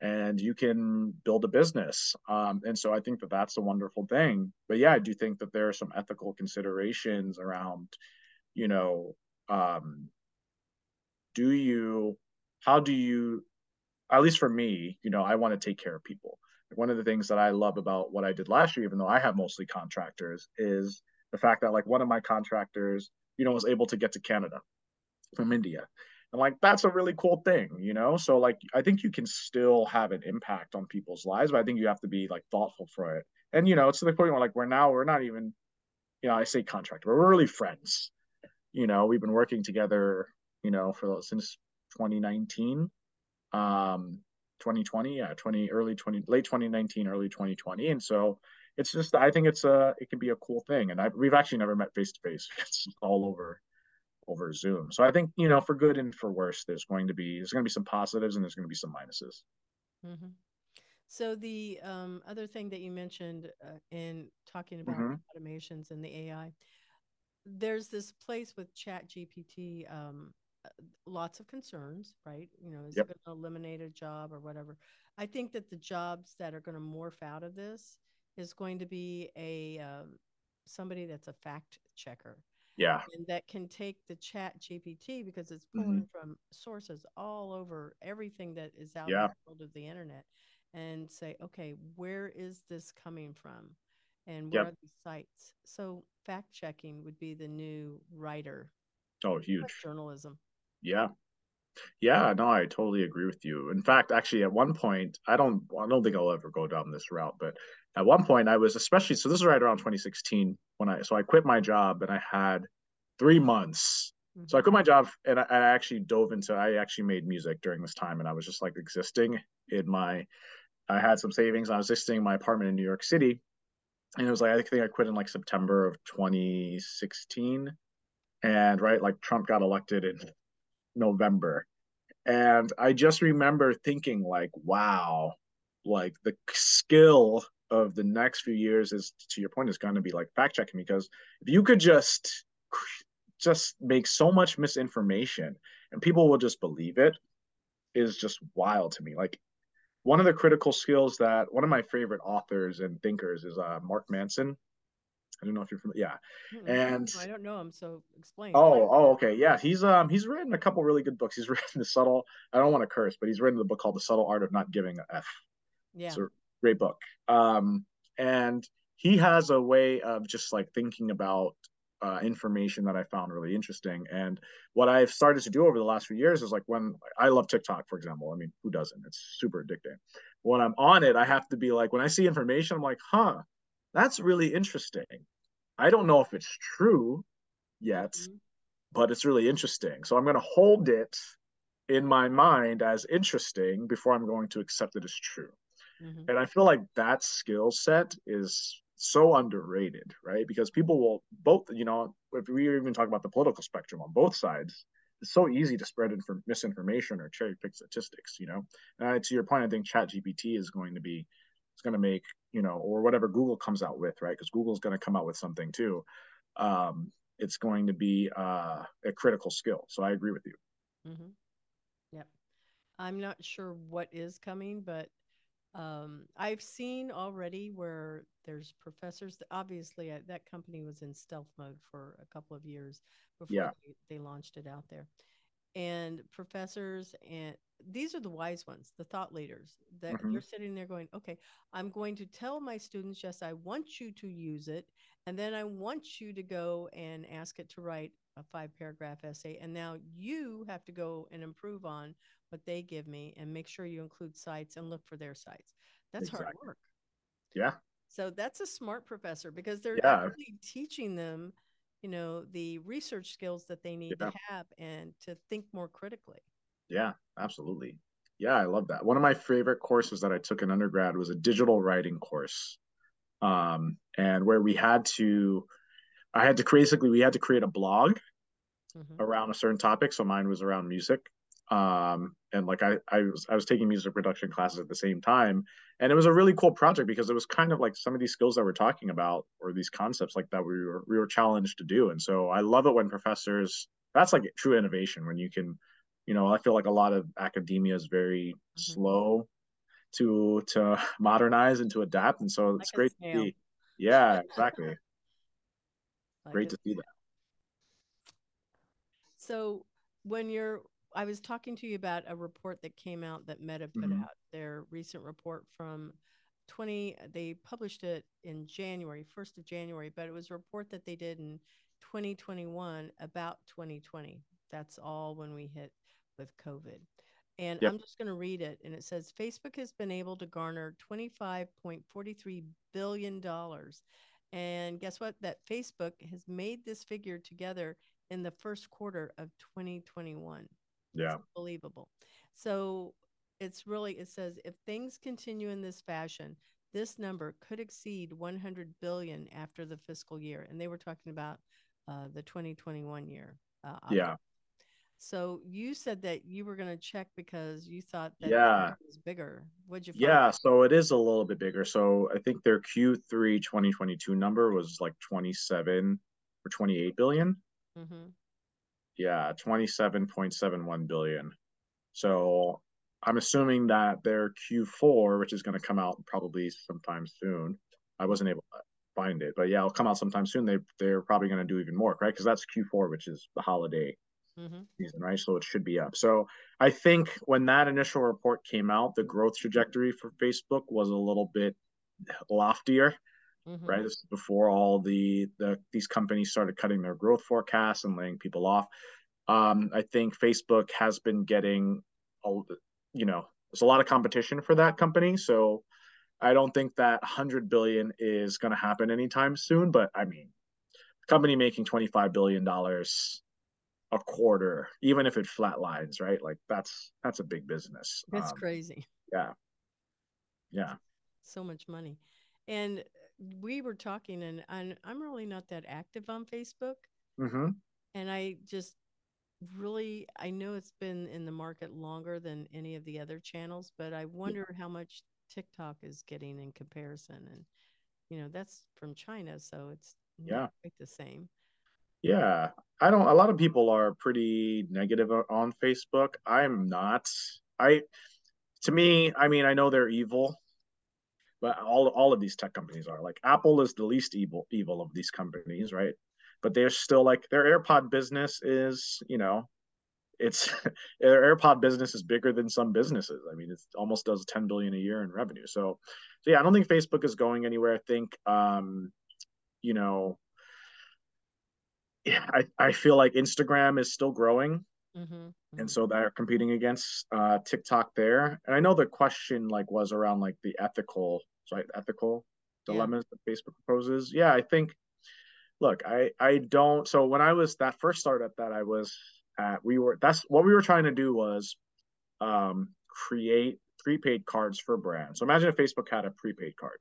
and you can build a business. Um, and so I think that that's a wonderful thing. But yeah, I do think that there are some ethical considerations around, you know, um, do you, how do you, at least for me, you know, I want to take care of people. One of the things that I love about what I did last year, even though I have mostly contractors, is the fact that like one of my contractors, you know, was able to get to Canada from India. And like that's a really cool thing you know? So like i think you can still have an impact on people's lives but i think you have to be like thoughtful for it. And you know it's to the point where like we're now we're not even you know i say contractor we're really friends you know we've been working together you know for since 2019 um 2020 yeah 20 early 20 late 2019 early 2020 and so it's just i think it's a it can be a cool thing and I, we've actually never met face to face <laughs> it's all over over Zoom. So I think you know, for good and for worse, there's going to be there's going to be some positives and there's going to be some minuses. Mm-hmm. So the um, other thing that you mentioned uh, in talking about mm-hmm. automations and the AI, there's this place with Chat GPT. Um, uh, lots of concerns, right? You know, is yep. it going to eliminate a job or whatever? I think that the jobs that are going to morph out of this is going to be a um, somebody that's a fact checker yeah and that can take the chat gpt because it's pulling mm-hmm. from sources all over everything that is out yeah. in the world of the internet and say okay where is this coming from and where yep. are these sites? So fact checking would be the new writer oh huge. journalism. Yeah. Yeah no i totally agree with you. In fact actually at one point i don't i don't think i'll ever go down this route but at one point i was especially so this is right around 2016 when i so i quit my job and i had three months. Mm-hmm. so i quit my job and I, I, actually dove into i actually made music during this time and i was just like existing in my i had some savings i was existing in my apartment in new york city and it was like i think i quit in like september of 2016 and right like trump got elected in november. And i just remember thinking like wow like the skill of the next few years is to your point is going to be like fact checking. Because if you could just just make so much misinformation and people will just believe it is just wild to me. Like one of the critical skills that one of my favorite authors and thinkers is uh, mark manson I don't know if you're familiar. Yeah, hmm, and I don't know him, so explain. Oh, oh, okay, yeah. He's um he's written a couple really good books. He's <laughs> written the subtle. I don't want to curse, but he's written the book called The Subtle Art of Not Giving a F. Yeah, it's a great book. Um, and he has a way of just like thinking about uh, information that I found really interesting. And what I've started to do over the last few years is like when I love TikTok, for example. I mean, who doesn't? It's super addicting. When I'm on it, I have to be like, when I see information, I'm like, huh, that's really interesting. I don't know if it's true yet, mm-hmm. but it's really interesting. So I'm going to hold it in my mind as interesting before I'm going to accept it as true. Mhm. And I feel like that skill set is so underrated, right? Because people will both, you know, if we even talk about the political spectrum on both sides, it's so easy to spread inf- misinformation or cherry pick statistics, you know. Uh, to your point, I think Chat GPT is going to be, it's going to make, you know, or whatever Google comes out with, right? Because Google's going to come out with something too. Um, it's going to be uh, a critical skill. So I agree with you. Mm-hmm. Yep. I'm not sure what is coming, but um, I've seen already where there's professors. That, obviously, uh, that company was in stealth mode for a couple of years before Yeah. they, they launched it out there. And professors, and these are the wise ones, the thought leaders that Mhm. you're sitting there going, okay, I'm going to tell my students, yes, I want you to use it. And then I want you to go and ask it to write a five paragraph essay. And now you have to go and improve on what they give me and make sure you include sites and look for their sites. That's hard work. Yeah. So that's a smart professor because they're Yeah. actually teaching them, you know, the research skills that they need Yeah. to have and to think more critically. Yeah, absolutely. Yeah, I love that. One of my favorite courses that I took in undergrad was a digital writing course. Um, and where we had to, I had to basically, we had to create a blog Mhm. around a certain topic. So mine was around music. Um, and like I, I was, I was taking music production classes at the same time. And it was a really cool project because it was kind of like some of these skills that we're talking about or these concepts like that we were, we were challenged to do. And so I love it when professors, that's like true innovation when you can, you know, I feel like a lot of academia is very Mhm. slow to to <laughs> modernize and to adapt. And so it's Like a great to snail. see. Yeah, exactly. <laughs> Like Great to see that. So when you're, I was talking to you about a report that came out that Meta put Mhm. out, their recent report from 20, they published it in January, 1st of January, but it was a report that they did in 2021 about 2020. That's all when we hit with COVID. And Yep. I'm just going to read it. And it says Facebook has been able to garner $25.43 billion. And guess what? That Facebook has made this figure together in the first quarter of 2021. Yeah. It's unbelievable. So it's really, it says if things continue in this fashion, this number could exceed 100 billion after the fiscal year. And they were talking about uh, the 2021 year. Uh, Yeah. So you said that you were going to check because you thought that Yeah. it was bigger. What'd you find? Yeah, so it is a little bit bigger. So I think their Q3 2022 number was like 27 or 28 billion. hmm Yeah, 27.71 billion. So I'm assuming that their Q4, which is going to come out probably sometime soon. I wasn't able to find it, but yeah, it'll come out sometime soon. They they're probably going to do even more, right? Because that's Q4, which is the holiday mm-hmm. season, right? So it should be up. So I think when that initial report came out, the growth trajectory for Facebook was a little bit loftier, hmm right? This is before all the the these companies started cutting their growth forecasts and laying people off. Um, I think Facebook has been getting, a, you know, there's a lot of competition for that company, so I don't think that 100 billion is going to happen anytime soon. But I mean, company making 25 billion dollars a quarter, even if it flatlines, right? Like that's that's a big business. That's Um, crazy. yeah, yeah, so much money. And we were talking, and, and I'm really not that active on Facebook. hmm And I just really, I know it's been in the market longer than any of the other channels, but I wonder how much TikTok is getting in comparison. And, you know, that's from China, so it's Yeah. not quite the same. yeah. I don't. A lot of people are pretty negative on Facebook. I'm not. I, to me, I mean, I know they're evil, but all all of these tech companies are. Like Apple is the least evil evil of these companies, right? But they're still like their AirPod business is, you know, it's <laughs> their AirPod business is bigger than some businesses. I mean, it almost does 10 billion a year in revenue. So, so yeah, I don't think Facebook is going anywhere. I think, um, you know, yeah, <sighs> I, I feel like Instagram is still growing. And so they're competing against uh, TikTok there. And I know the question like was around like the ethical, right? Ethical Yeah. dilemmas that Facebook proposes. Yeah, I think look, I I don't so when I was that first startup that I was at we were that's what we were trying to do was um, create prepaid cards for brands. So imagine if Facebook had a prepaid card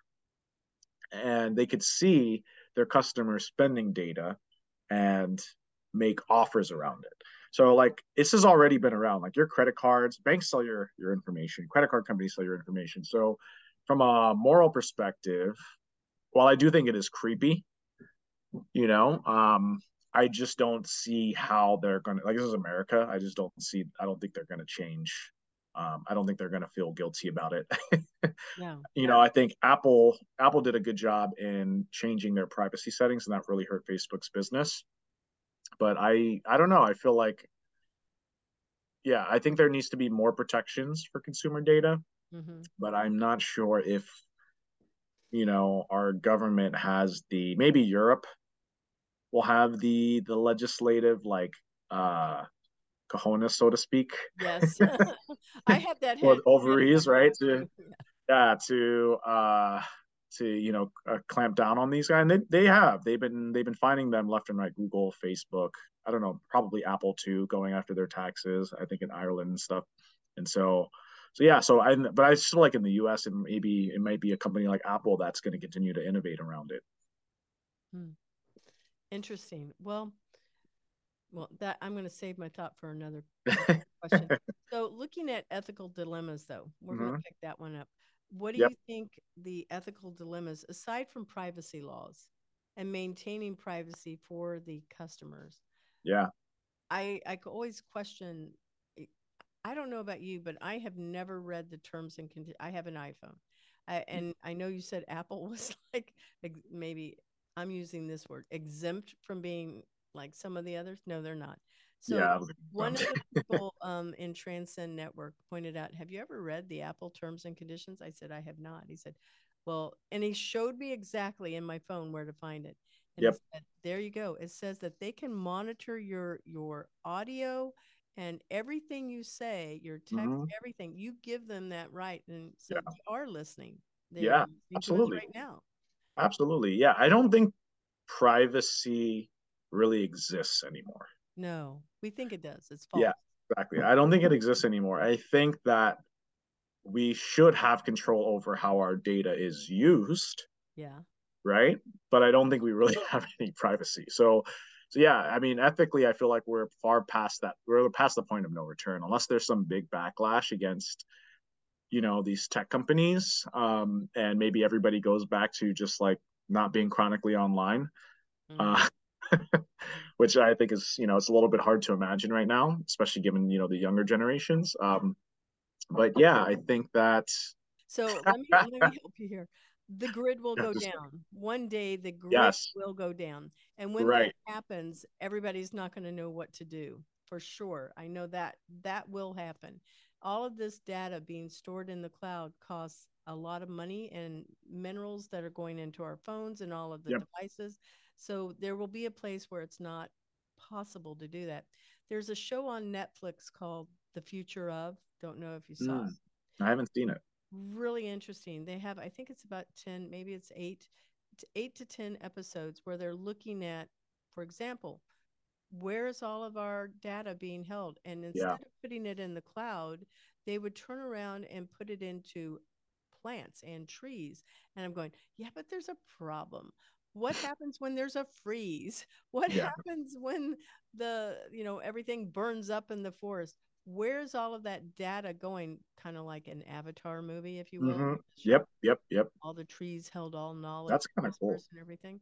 and they could see their customer spending data and make offers around it. So like this has already been around. Like your credit cards, banks sell your your information, credit card companies sell your information. So from a moral perspective, while I do think it is creepy, you know, um, I just don't see how they're gonna like this is America. I just don't see I don't think they're gonna change. Um, I don't think they're gonna feel guilty about it. <laughs> yeah. You know, I think Apple Apple did a good job in changing their privacy settings and that really hurt Facebook's business. But I I don't know. I feel like yeah, I think there needs to be more protections for consumer data. Mm-hmm. But I'm not sure if you know our government has the maybe Europe will have the the legislative like uh cojones so to speak yes <laughs> i have that <laughs> or ovaries <laughs> right to yeah to uh to you know uh, clamp down on these guys and they, they have. They've been they've been finding them left and right google facebook i don't know probably apple too going after their taxes i think in ireland and stuff. And so so yeah so i but i still like in the us and maybe it might be a company like apple that's going to continue to innovate around it. Hmm. interesting. Well well that i'm going to save my thought for another <laughs> question. So looking at ethical dilemmas though we're mm-hmm. going to pick that one up what do yep. you think the ethical dilemmas aside from privacy laws and maintaining privacy for the customers yeah i i always question eh, I don't know about you, but I have never read the terms and conditions. I have an iPhone. I, mm. and I know you said Apple <laughs> was like maybe I'm using this word exempt from being like some of the others. No, they're not. So yeah, one of the <laughs> people um, in Transcend Network pointed out, "Have you ever read the Apple terms and conditions?" I said, "I have not." He said, "Well," and he showed me exactly in my phone where to find it. And yep. Said, there you go. It says that they can monitor your your audio and everything you say, your text, mm-hmm. everything, you give them that right. And so yeah. they are listening. They're yeah, absolutely. Right now. Absolutely. Yeah. I don't think privacy really exists anymore. No, we think it does. It's false. Yeah, exactly. I don't think it exists anymore. I think that we should have control over how our data is used. Yeah. Right. But I don't think we really <laughs> have any privacy. So so yeah, I mean, ethically, I feel like we're far past that. We're past the point of no return, unless there's some big backlash against, you know, these tech companies, um, and maybe everybody goes back to just like not being chronically online, mm-hmm. uh, <laughs> which I think is, you know, it's a little bit hard to imagine right now, especially given you know the younger generations. Um, but yeah, I think that. So <laughs> let me, let me help you here the grid will go down. One day the grid yes. will go down. And when right. that happens, everybody's not going to know what to do for sure. I know that that will happen. All of this data being stored in the cloud costs a lot of money and minerals that are going into our phones and all of the yep. devices. So there will be a place where it's not possible to do that. There's a show on Netflix called The Future of. Don't know if you saw mm, it. I haven't seen it really interesting. They have, I think it's about 10, maybe it's eight, eight to 10 episodes where they're looking at, for example, where is all of our data being held? And instead yeah. of putting it in the cloud, they would turn around and put it into plants and trees. And I'm going, yeah, but there's a problem. What happens when there's a freeze? <laughs> What yeah. happens when the, you know, everything burns up in the forest? where's all of that data going kind of like an avatar movie if you will mm-hmm. yep yep yep all the trees held all knowledge that's kind of cool and everything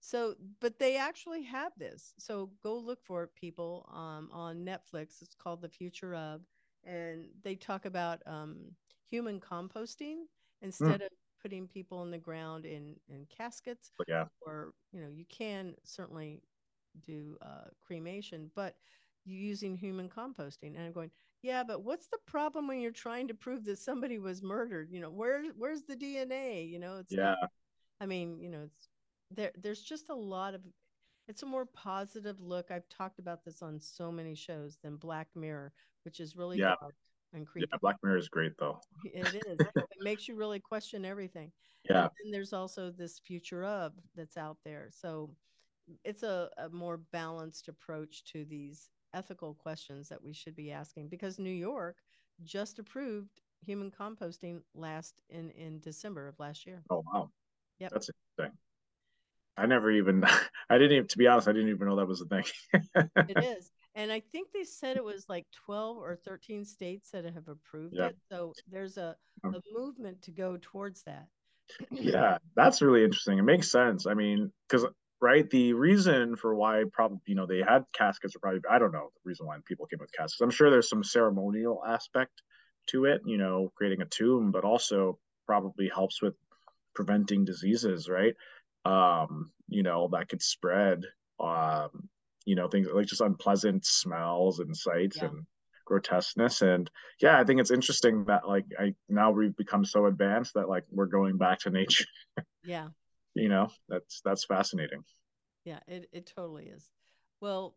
so but they actually have this so go look for it people um, on netflix it's called the future of and they talk about um, human composting instead mm. of putting people in the ground in in caskets yeah. or you know you can certainly do uh, cremation but you using human composting. And I'm going, yeah, but what's the problem when you're trying to prove that somebody was murdered? You know, where where's the DNA? You know, it's yeah. I mean, you know, it's there. There's just a lot of. It's a more positive look. I've talked about this on so many shows than Black Mirror, which is really yeah. dark and creepy. Yeah, Black Mirror is great though. it is. it <laughs> makes you really question everything. Yeah. And there's also this future of that's out there. So it's a, a more balanced approach to these ethical questions that we should be asking because New York just approved human composting last in in December of last year. Oh wow. Yep. That's interesting. I never even <laughs> I didn't even to be honest, I didn't even know that was a thing. it is. And I think they said it was like 12 or 13 states that have approved Yeah. it. So there's a, a movement to go towards that. yeah, that's really interesting. It makes sense. I mean, because right, the reason for why probably you know they had caskets are probably I don't know the reason why people came with caskets. I'm sure there's some ceremonial aspect to it, you know, creating a tomb, but also probably helps with preventing diseases, right? Um, you know, that could spread. Um, you know, things like just unpleasant smells and sights Yeah. and grotesqueness. And yeah, I think it's interesting that like I now we've become so advanced that like we're going back to <laughs> nature. Yeah. you know, that's that's fascinating. Yeah, it, it totally is. Well,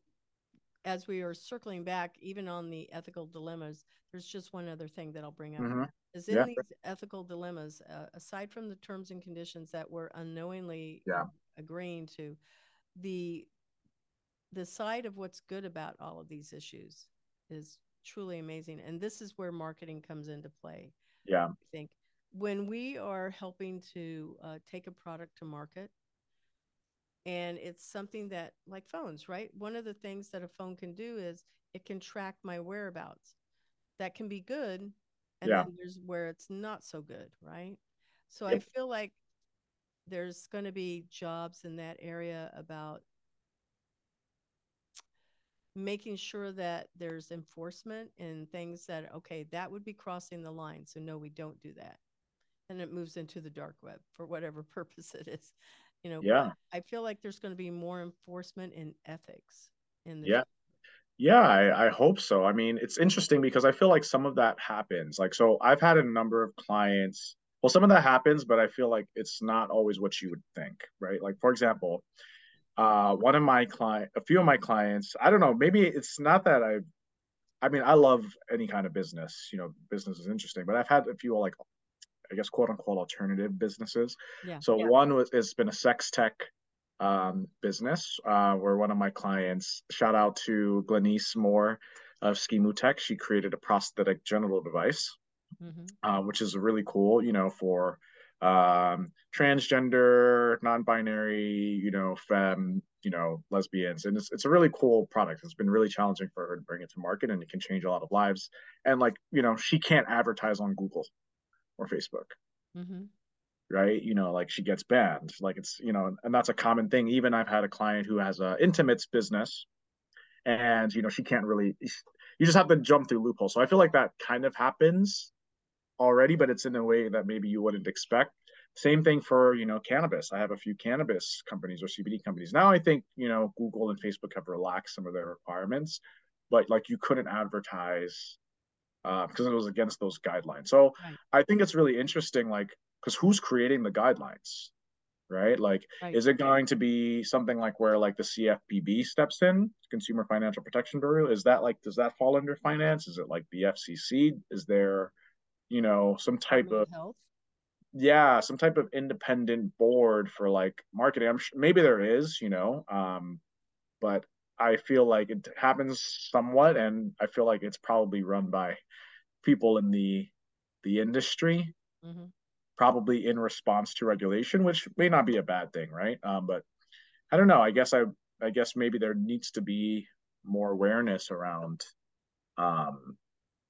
as we are circling back, even on the ethical dilemmas, there's just one other thing that I'll bring up. Mhm. Is in Yeah. these ethical dilemmas, uh, aside from the terms and conditions that we're unknowingly Yeah. agreeing to, the the side of what's good about all of these issues is truly amazing. And this is where marketing comes into play. Yeah. I think when we are helping to uh, take a product to market and it's something that like phones right one of the things that a phone can do is it can track my whereabouts that can be good and Yeah. then there's where it's not so good right so i feel like there's going to be jobs in that area about making sure that there's enforcement and things that okay that would be crossing the line so no we don't do that and it moves into the dark web for whatever <laughs> purpose it is you know Yeah. i feel like there's going to be more enforcement in ethics in the Yeah. Yeah, I, I hope so. I mean, it's interesting because I feel like some of that happens. Like, so I've had a number of clients. Well, some of that happens, but I feel like it's not always what you would think, right? Like, for example, uh, one of my client, a few of my clients, I don't know, maybe it's not that I, I mean, I love any kind of business. You know, business is interesting, but I've had a few like, I guess, quote unquote, alternative businesses. Yeah. So Yeah. one was has been a sex tech um, business uh, where one of my clients, shout out to Glenice Moore of Schemu Tech, she created a prosthetic genital device, Mhm. uh, which is really cool, you know, for um, transgender, non-binary, you know, femme, you know, lesbians, and it's it's a really cool product. It's been really challenging for her to bring it to market, and it can change a lot of lives. And like, you know, she can't advertise on Google or Facebook. Mm-hmm. Right? You know like she gets banned. Like it's you know and that's a common thing. Even i've had a client who has a intimates business and you know she can't really you just have to jump through loopholes. So i feel like that kind of happens already but it's in a way that maybe you wouldn't expect. Same thing for you know cannabis. I have a few cannabis companies or cbd companies. Now i think you know google and facebook have relaxed some of their requirements but like you couldn't advertise uh, because it was against those guidelines. So Right. i think it's really interesting like because who's creating the guidelines right? Like Right. is it going to be something like where like the cfpb steps in consumer financial protection bureau? Is that like does that fall under finance? Is it like the fcc is there you know some type of health? Yeah some type of independent board for like marketing. I'm sure maybe there is you know um but i feel like it happens somewhat and i feel like it's probably run by people in the the industry Mhm. probably in response to regulation which may not be a bad thing right? Um but i don't know. I guess i i guess maybe there needs to be more awareness around um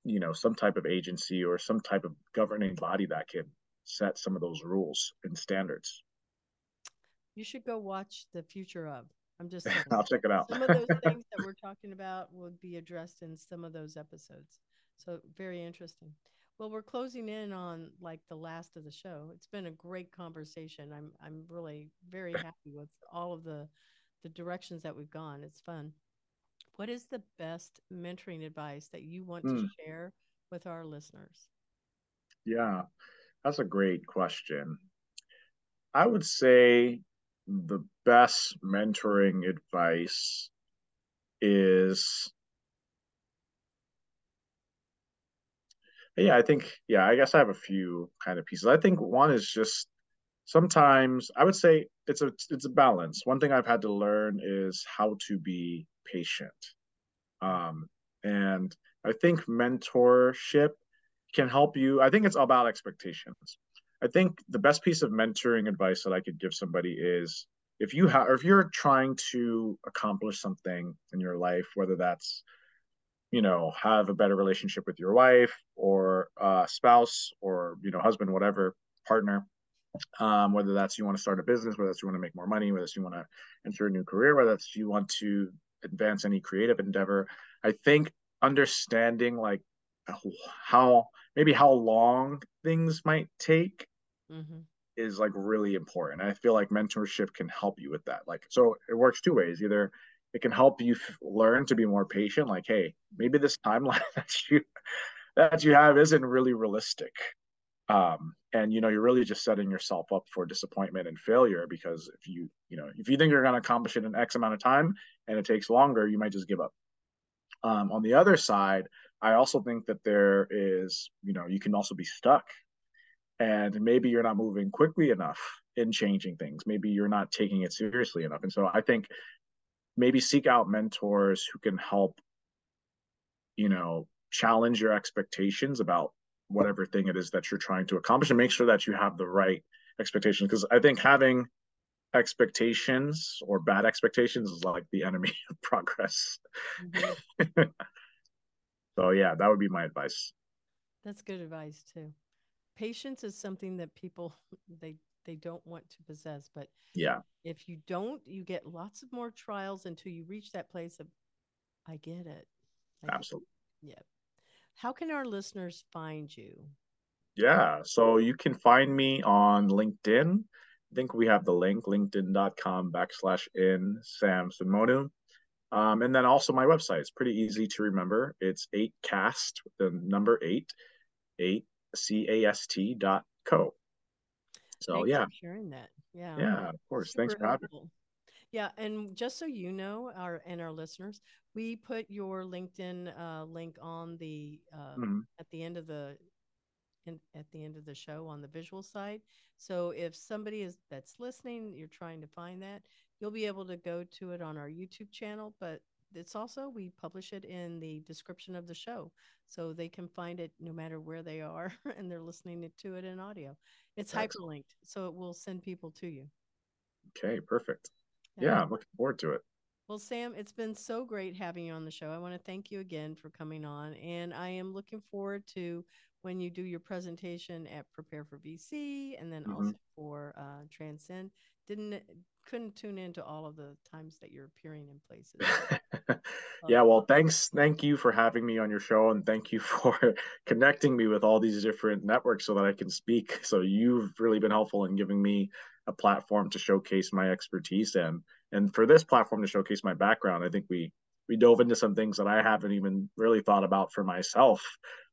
you know some type of agency or some type of governing body that can set some of those rules and standards you should go watch the future of i'm just <laughs> saying i'll check it out some of those <laughs> things that we're talking about will be addressed in some of those episodes. So very interesting. Well, we're closing in on like the last of the show. It's been a great conversation. I'm I'm really very <laughs> happy with all of the the directions that we've gone. It's fun. What is the best mentoring advice that you want Hmm. to share with our listeners? yeah that's a great question i would say the best mentoring advice is yeah i think yeah i guess i have a few kind of pieces i think one is just sometimes i would say it's a it's a balance one thing i've had to learn is how to be patient Um, and I think mentorship can help you. I think it's about expectations. I think the best piece of mentoring advice that I could give somebody is if you have, if you're trying to accomplish something in your life, whether that's, you know, have a better relationship with your wife or uh, spouse or, you know, husband, whatever, partner, um, whether that's you want to start a business, whether that's you want to make more money, whether that's you want to enter a new career, whether that's you want to advance any creative endeavor. I think understanding like how maybe how long things might take mm-hmm. is like really important. I feel like mentorship can help you with that. Like, so it works two ways. Either it can help you f- learn to be more patient. Like, hey, maybe this timeline <laughs> that you that you have isn't really realistic. Um, and you know, you're really just setting yourself up for disappointment and failure because if you, you know, if you think you're going to accomplish it in X amount of time and it takes longer, you might just give up. Um, on the other side, I also think that there is, you know, you can also be stuck and maybe you're not moving quickly enough in changing things. Maybe you're not taking it seriously enough. And so I think maybe seek out mentors who can help, you know, challenge your expectations about whatever thing it is that you're trying to accomplish and make sure that you have the right expectations. Because I think having expectations or bad expectations is like the enemy <laughs> of progress. Mm-hmm. <laughs> so yeah, that would be my advice. That's good advice too. Patience is something that people they they don't want to possess, but yeah, if you don't, you get lots of more trials until you reach that place of I get it. I Absolutely. Get it. Yeah. How can our listeners find you? Yeah, so you can find me on LinkedIn I think we have the link, linkedin.com backslash in Sam Sunmonu. Um, and then also my website. It's pretty easy to remember. It's 8cast, the number 8, 8 C-A-S-T dot co. So Thanks yeah. sharing that. Yeah. Yeah, of course. Super Thanks for having me. Yeah, and just so you know, our and our listeners, we put your LinkedIn uh, link on the uh, mm-hmm. at the end of the in, at the end of the show on the visual side. So if somebody is that's listening, you're trying to find that, you'll be able to go to it on our YouTube channel, but it's also we publish it in the description of the show so they can find it no matter where they are <laughs> and they're listening to it in audio. It's Excellent. hyperlinked, so it will send people to you. Okay, perfect. Yeah, I'm looking forward to it. Well, Sam, it's been so great having you on the show. I want to thank you again for coming on, and I am looking forward to when you do your presentation at Prepare for VC and then mm-hmm. also for uh, Transcend. Didn't couldn't tune into all of the times that you're appearing in places. <laughs> <laughs> yeah, oh, well, thanks, thank you for having me on your show, and thank you <laughs> for connecting me with all these different networks so that I can speak. <laughs> So you've really been helpful in giving me a platform to showcase my expertise and and for this platform to showcase my background. I think we we dove into some things that I haven't even really thought about for myself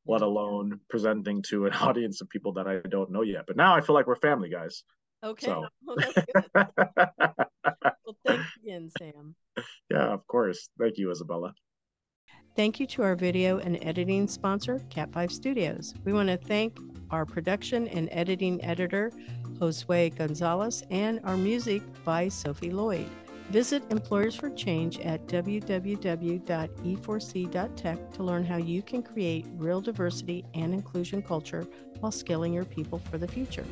let mm-hmm. alone presenting to an audience of people that I don't know yet. But now I feel like we're family guys. Okay. So. Well, well, thanks again, Sam. <laughs> Yeah, of course. Thank you, Isabella. Thank you to our video and editing sponsor, Cat5 Studios. We want to thank our production and editing editor, Josue Gonzalez, and our music by Sophie Lloyd. Visit Employers for Change at www.e4c.tech to learn how you can create real diversity and inclusion culture while scaling your people for the future.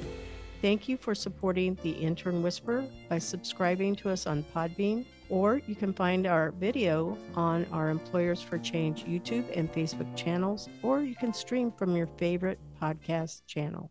Thank you for supporting the Intern Whisperer by subscribing to us on Podbean, or you can find our video on our Employers for Change YouTube and Facebook channels, or you can stream from your favorite podcast channel.